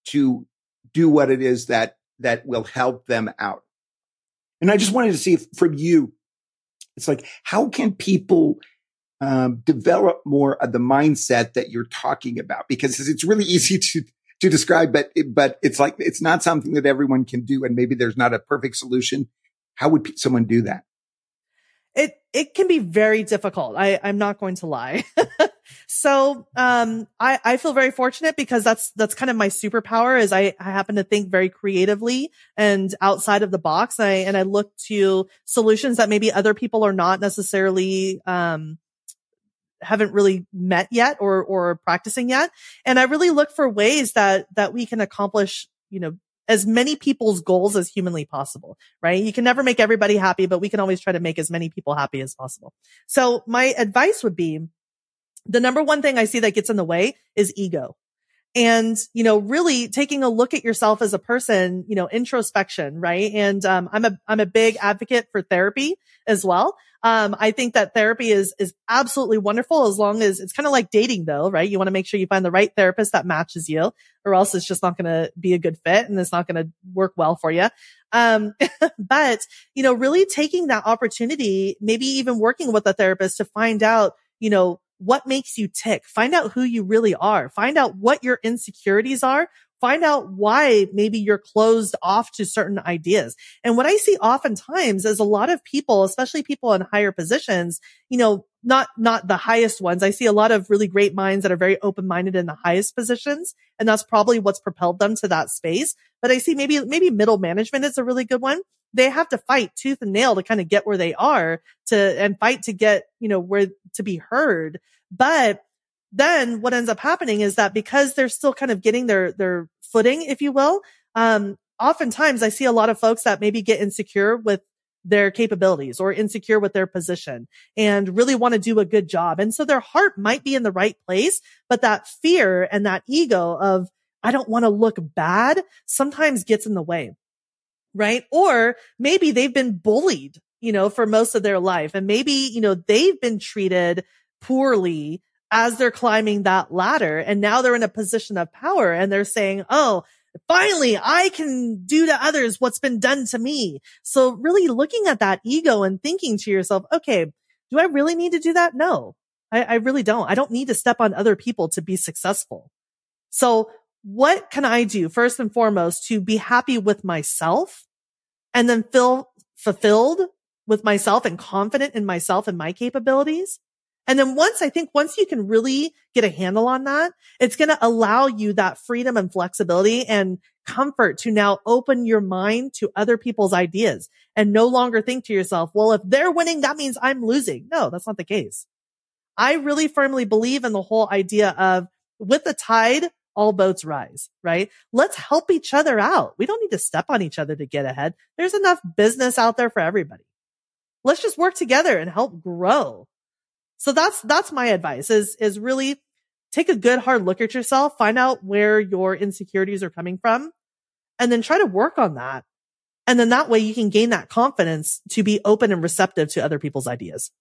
to do what it is that, that will help them out? And I just wanted to see if from you, it's like, how can people um, develop more of the mindset that you're talking about? Because it's really easy to to describe, but but it's like it's not something that everyone can do, and maybe there's not a perfect solution. How would someone do that? It it can be very difficult. I I'm not going to lie. so um I I feel very fortunate because that's that's kind of my superpower is I I happen to think very creatively and outside of the box. I and I look to solutions that maybe other people are not necessarily um haven't really met yet or, or practicing yet. And I really look for ways that, that we can accomplish, you know, as many people's goals as humanly possible, right? You can never make everybody happy, but we can always try to make as many people happy as possible. So my advice would be the number one thing I see that gets in the way is ego. And, you know, really taking a look at yourself as a person, you know, introspection, right? And, um, I'm a, I'm a big advocate for therapy as well. Um, I think that therapy is, is absolutely wonderful as long as it's kind of like dating though, right? You want to make sure you find the right therapist that matches you or else it's just not going to be a good fit and it's not going to work well for you. Um, but, you know, really taking that opportunity, maybe even working with a therapist to find out, you know, what makes you tick. Find out who you really are. Find out what your insecurities are find out why maybe you're closed off to certain ideas. And what I see oftentimes is a lot of people, especially people in higher positions, you know, not, not the highest ones. I see a lot of really great minds that are very open minded in the highest positions. And that's probably what's propelled them to that space. But I see maybe, maybe middle management is a really good one. They have to fight tooth and nail to kind of get where they are to, and fight to get, you know, where to be heard. But then what ends up happening is that because they're still kind of getting their, their footing, if you will, um, oftentimes I see a lot of folks that maybe get insecure with their capabilities or insecure with their position and really want to do a good job. And so their heart might be in the right place, but that fear and that ego of, I don't want to look bad sometimes gets in the way. Right. Or maybe they've been bullied, you know, for most of their life. And maybe, you know, they've been treated poorly as they're climbing that ladder. And now they're in a position of power and they're saying, Oh, finally I can do to others what's been done to me. So really looking at that ego and thinking to yourself, okay, do I really need to do that? No, I, I really don't. I don't need to step on other people to be successful. So what can I do first and foremost to be happy with myself and then feel fulfilled with myself and confident in myself and my capabilities? And then once I think once you can really get a handle on that, it's going to allow you that freedom and flexibility and comfort to now open your mind to other people's ideas and no longer think to yourself, well, if they're winning, that means I'm losing. No, that's not the case. I really firmly believe in the whole idea of with the tide, all boats rise, right? Let's help each other out. We don't need to step on each other to get ahead. There's enough business out there for everybody. Let's just work together and help grow so that's, that's my advice is, is really take a good hard look at yourself, find out where your insecurities are coming from and then try to work on that. And then that way you can gain that confidence to be open and receptive to other people's ideas.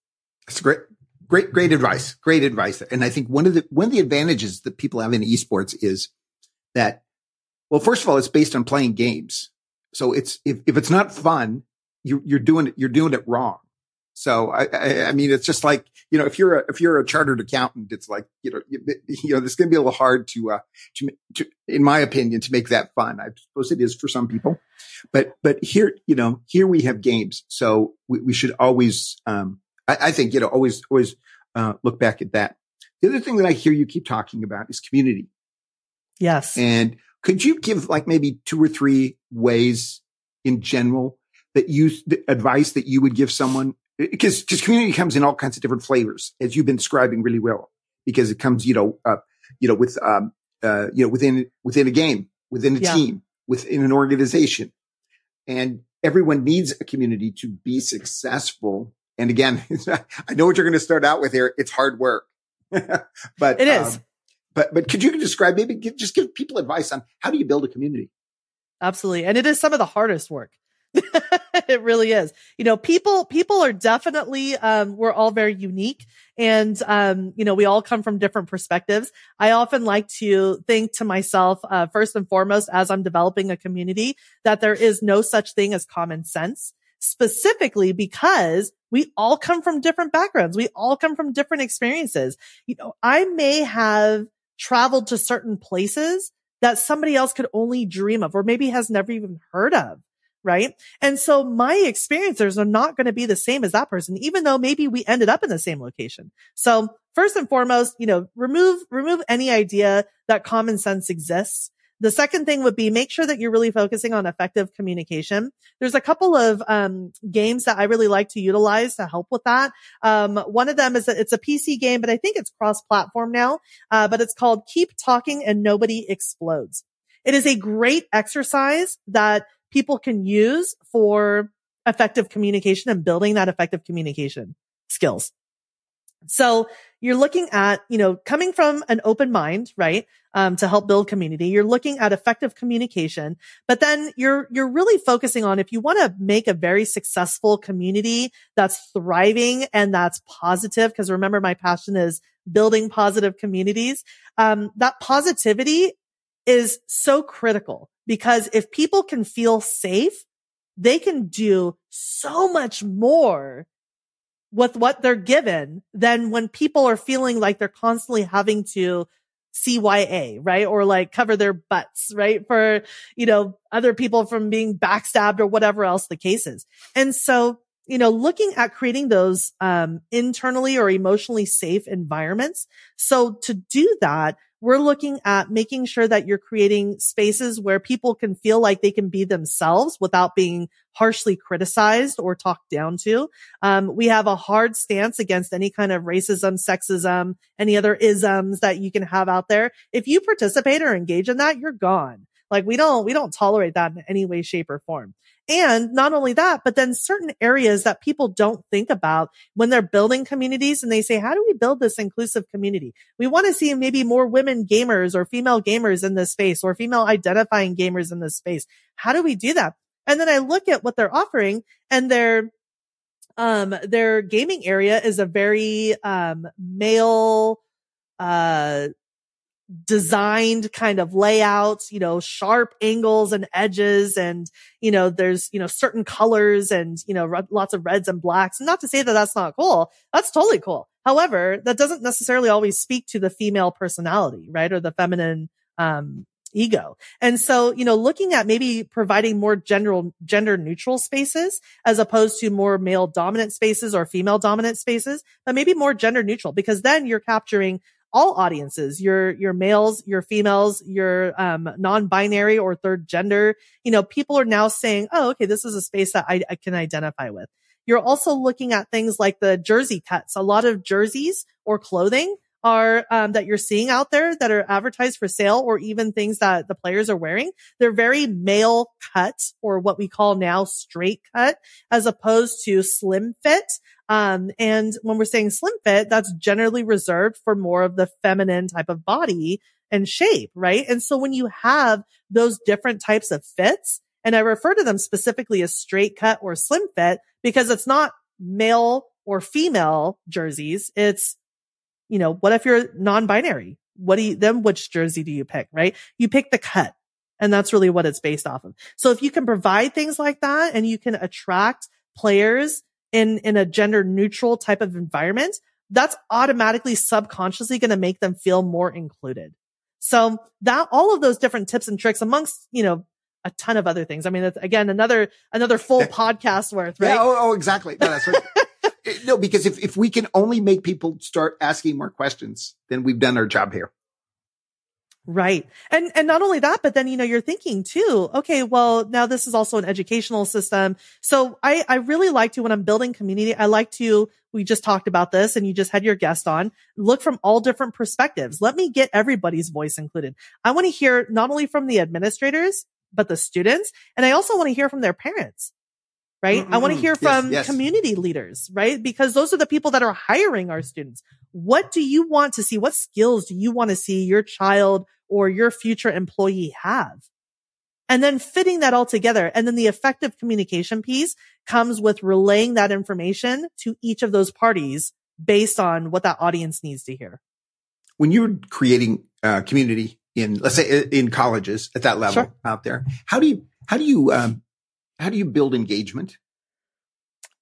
That's great. Great, great advice. Great advice. And I think one of the, one of the advantages that people have in esports is that, well, first of all, it's based on playing games. So it's, if, if it's not fun, you, you're doing it, you're doing it wrong. So I, I, I, mean, it's just like you know, if you're a, if you're a chartered accountant, it's like you know, you, you know, this going to be a little hard to, uh, to, to, in my opinion, to make that fun. I suppose it is for some people, but but here, you know, here we have games, so we, we should always, um, I, I, think you know, always always uh, look back at that. The other thing that I hear you keep talking about is community. Yes, and could you give like maybe two or three ways in general that you the advice that you would give someone because because community comes in all kinds of different flavors as you've been describing really well because it comes you know uh, you know with um uh you know within within a game within a yeah. team within an organization. And everyone needs a community to be successful. And again i know what you're going to start out with here. It's hard work. But it is. um, but but could you describe maybe give, just give people advice on how do you build a community? Absolutely. And it is some of the hardest work it really is. You know, people, people are definitely, um, we're all very unique and, um, you know, we all come from different perspectives. I often like to think to myself, uh, first and foremost, as I'm developing a community, that there is no such thing as common sense specifically because we all come from different backgrounds. We all come from different experiences. You know, I may have traveled to certain places that somebody else could only dream of or maybe has never even heard of right? And so my experiences are not going to be the same as that person, even though maybe we ended up in the same location. So first and foremost, you know, remove, remove any idea that common sense exists. The second thing would be make sure that you're really focusing on effective communication. There's a couple of um, games that I really like to utilize to help with that. Um, one of them is a, it's a PC game, but I think it's cross-platform now. Uh, but it's called Keep Talking and Nobody Explodes. It is a great exercise that people can use for effective communication and building that effective communication skills. So you're looking at, you know, coming from an open mind, right? Um, to help build community. You're looking at effective communication, but then you're, you're really focusing on if you want to make a very successful community that's thriving and that's positive. Cause remember my passion is building positive communities. Um, that positivity is so critical because if people can feel safe, they can do so much more with what they're given than when people are feeling like they're constantly having to CYA, right? Or like cover their butts, right? For, you know, other people from being backstabbed or whatever else the case is. And so, you know, looking at creating those, um, internally or emotionally safe environments. So to do that, we're looking at making sure that you're creating spaces where people can feel like they can be themselves without being harshly criticized or talked down to. Um, we have a hard stance against any kind of racism, sexism, any other isms that you can have out there. If you participate or engage in that, you're gone. Like we don't, we don't tolerate that in any way, shape or form. And not only that, but then certain areas that people don't think about when they're building communities and they say, how do we build this inclusive community? We want to see maybe more women gamers or female gamers in this space or female identifying gamers in this space. How do we do that? And then I look at what they're offering and their, um, their gaming area is a very, um, male, uh, designed kind of layouts, you know, sharp angles and edges. And, you know, there's, you know, certain colors and, you know, lots of reds and blacks. Not to say that that's not cool. That's totally cool. However, that doesn't necessarily always speak to the female personality, right? Or the feminine, um, ego. And so, you know, looking at maybe providing more gender, gender neutral spaces as opposed to more male dominant spaces or female dominant spaces, but maybe more gender neutral because then you're capturing all audiences, your, your males, your females, your, um, non-binary or third gender. You know, people are now saying, Oh, okay, this is a space that I, I can identify with. You're also looking at things like the jersey cuts. A lot of jerseys or clothing are um, that you're seeing out there that are advertised for sale or even things that the players are wearing they're very male cut or what we call now straight cut as opposed to slim fit um, and when we're saying slim fit, that's generally reserved for more of the feminine type of body and shape, right? And so when you have those different types of fits, and I refer to them specifically as straight cut or slim fit because it's not male or female jerseys. It's, you know, what if you're non-binary? What do you, then which jersey do you pick, right? You pick the cut. And that's really what it's based off of. So if you can provide things like that and you can attract players in, in a gender neutral type of environment, that's automatically subconsciously going to make them feel more included. So that all of those different tips and tricks amongst, you know, a ton of other things. I mean, that's again, another, another full podcast worth, right? Yeah, oh, oh exactly. No, that's right. Eh, no, because if, if we can only make people start asking more questions, then we've done our job here. Right. And, and not only that, but then, you know, you're thinking too, okay, well, now this is also an educational system. So I, I really like to, when I'm building community, I like to, we just talked about this and you just had your guest on, look from all different perspectives. Let me get everybody's voice included. I want to hear not only from the administrators, but the students. And I also want to hear from their parents right? Mm-hmm. I want to hear from yes, yes. community leaders, right? Because those are the people that are hiring our students. What do you want to see? What skills do you want to see your child or your future employee have? And then fitting that all together. And then the effective communication piece comes with relaying that information to each of those parties based on what that audience needs to hear. When you're creating uh, community in, let's say in colleges at that level sure. out there, how do you, how do you, um, how do you build engagement?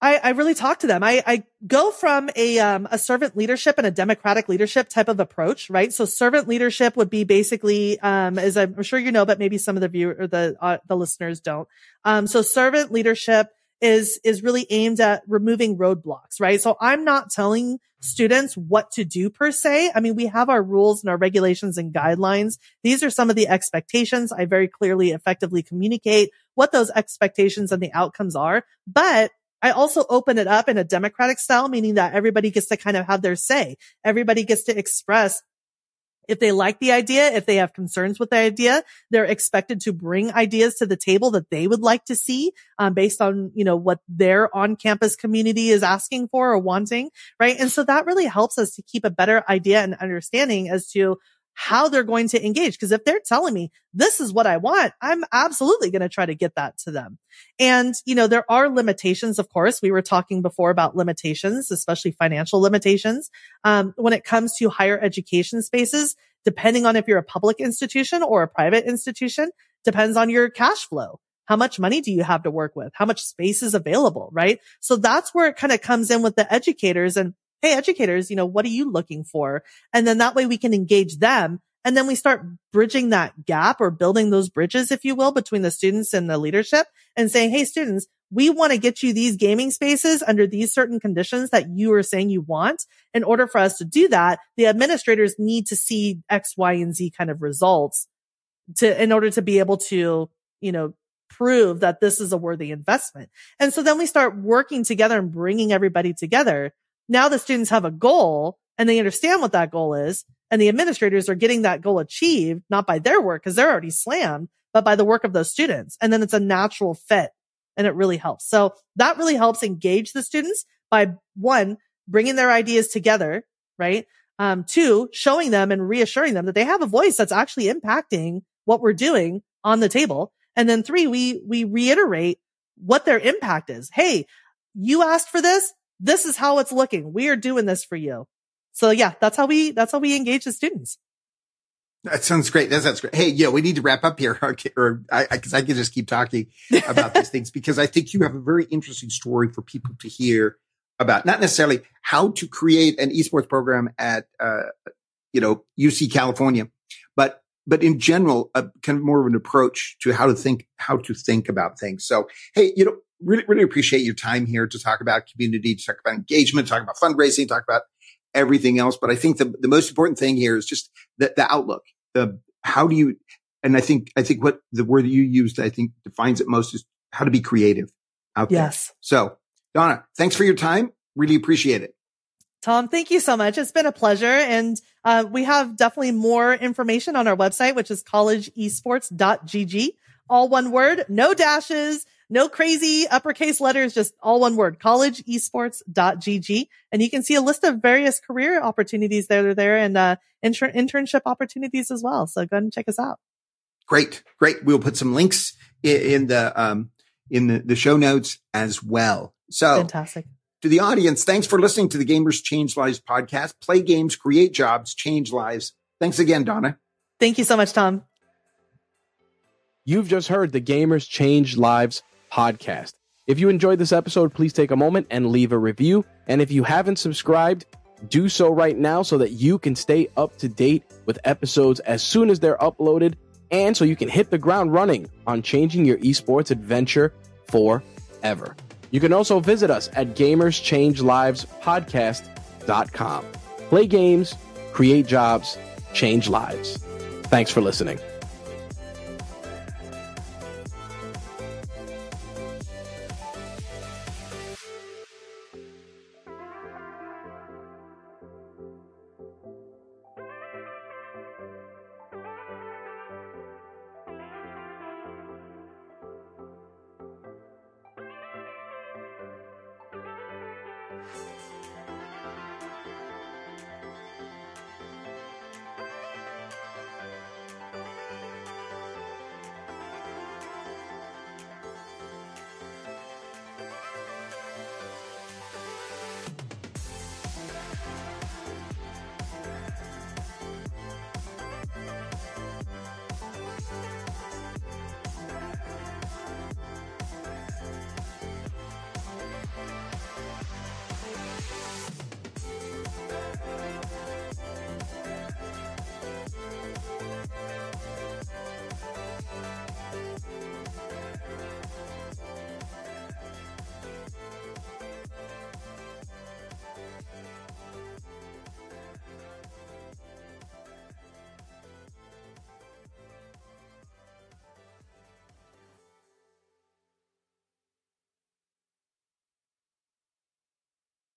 I, I really talk to them. I, I go from a, um, a servant leadership and a democratic leadership type of approach, right? So servant leadership would be basically, um, as I'm sure you know, but maybe some of the viewer or the, uh, the listeners don't. Um, so servant leadership is, is really aimed at removing roadblocks, right? So I'm not telling students what to do per se. I mean, we have our rules and our regulations and guidelines. These are some of the expectations. I very clearly effectively communicate what those expectations and the outcomes are. But I also open it up in a democratic style, meaning that everybody gets to kind of have their say. Everybody gets to express if they like the idea, if they have concerns with the idea, they're expected to bring ideas to the table that they would like to see, um, based on, you know, what their on campus community is asking for or wanting. Right. And so that really helps us to keep a better idea and understanding as to how they're going to engage. Cause if they're telling me this is what I want, I'm absolutely going to try to get that to them. And, you know, there are limitations. Of course, we were talking before about limitations, especially financial limitations. Um, when it comes to higher education spaces, depending on if you're a public institution or a private institution, depends on your cash flow. How much money do you have to work with? How much space is available? Right. So that's where it kind of comes in with the educators and Hey, educators, you know, what are you looking for? And then that way we can engage them. And then we start bridging that gap or building those bridges, if you will, between the students and the leadership and saying, Hey, students, we want to get you these gaming spaces under these certain conditions that you are saying you want. In order for us to do that, the administrators need to see X, Y, and Z kind of results to, in order to be able to, you know, prove that this is a worthy investment. And so then we start working together and bringing everybody together now the students have a goal and they understand what that goal is. And the administrators are getting that goal achieved, not by their work because they're already slammed, but by the work of those students. And then it's a natural fit and it really helps. So that really helps engage the students by one, bringing their ideas together, right? Um, two, showing them and reassuring them that they have a voice that's actually impacting what we're doing on the table. And then three, we, we reiterate what their impact is. Hey, you asked for this this is how it's looking. We are doing this for you. So yeah, that's how we, that's how we engage the students. That sounds great. That sounds great. Hey, yeah, we need to wrap up here, or I, because I, I, can just keep talking about these things because I think you have a very interesting story for people to hear about. Not necessarily how to create an esports program at, uh, you know, UC California, but but in general, a kind of more of an approach to how to think how to think about things. So, hey, you know, really, really appreciate your time here to talk about community, to talk about engagement, talk about fundraising, talk about everything else. But I think the, the most important thing here is just the, the outlook. The how do you, and I think, I think what the word you used, I think defines it most is how to be creative out there. Yes. So Donna, thanks for your time. Really appreciate it. Tom, thank you so much. It's been a pleasure. And uh, we have definitely more information on our website, which is collegeesports.gg. All one word, no dashes, no crazy uppercase letters, just all one word, collegeesports.gg. And you can see a list of various career opportunities that are there and, uh, inter- internship opportunities as well. So go ahead and check us out. Great. Great. We'll put some links in, in the, um, in the, the show notes as well. So fantastic. To the audience, thanks for listening to the Gamers Change Lives podcast. Play games, create jobs, change lives. Thanks again, Donna. Thank you so much, Tom. You've just heard the Gamers Change Lives podcast. If you enjoyed this episode, please take a moment and leave a review. And if you haven't subscribed, do so right now so that you can stay up to date with episodes as soon as they're uploaded and so you can hit the ground running on changing your esports adventure forever. You can also visit us at gamerschangelivespodcast.com. Play games, create jobs, change lives. Thanks for listening.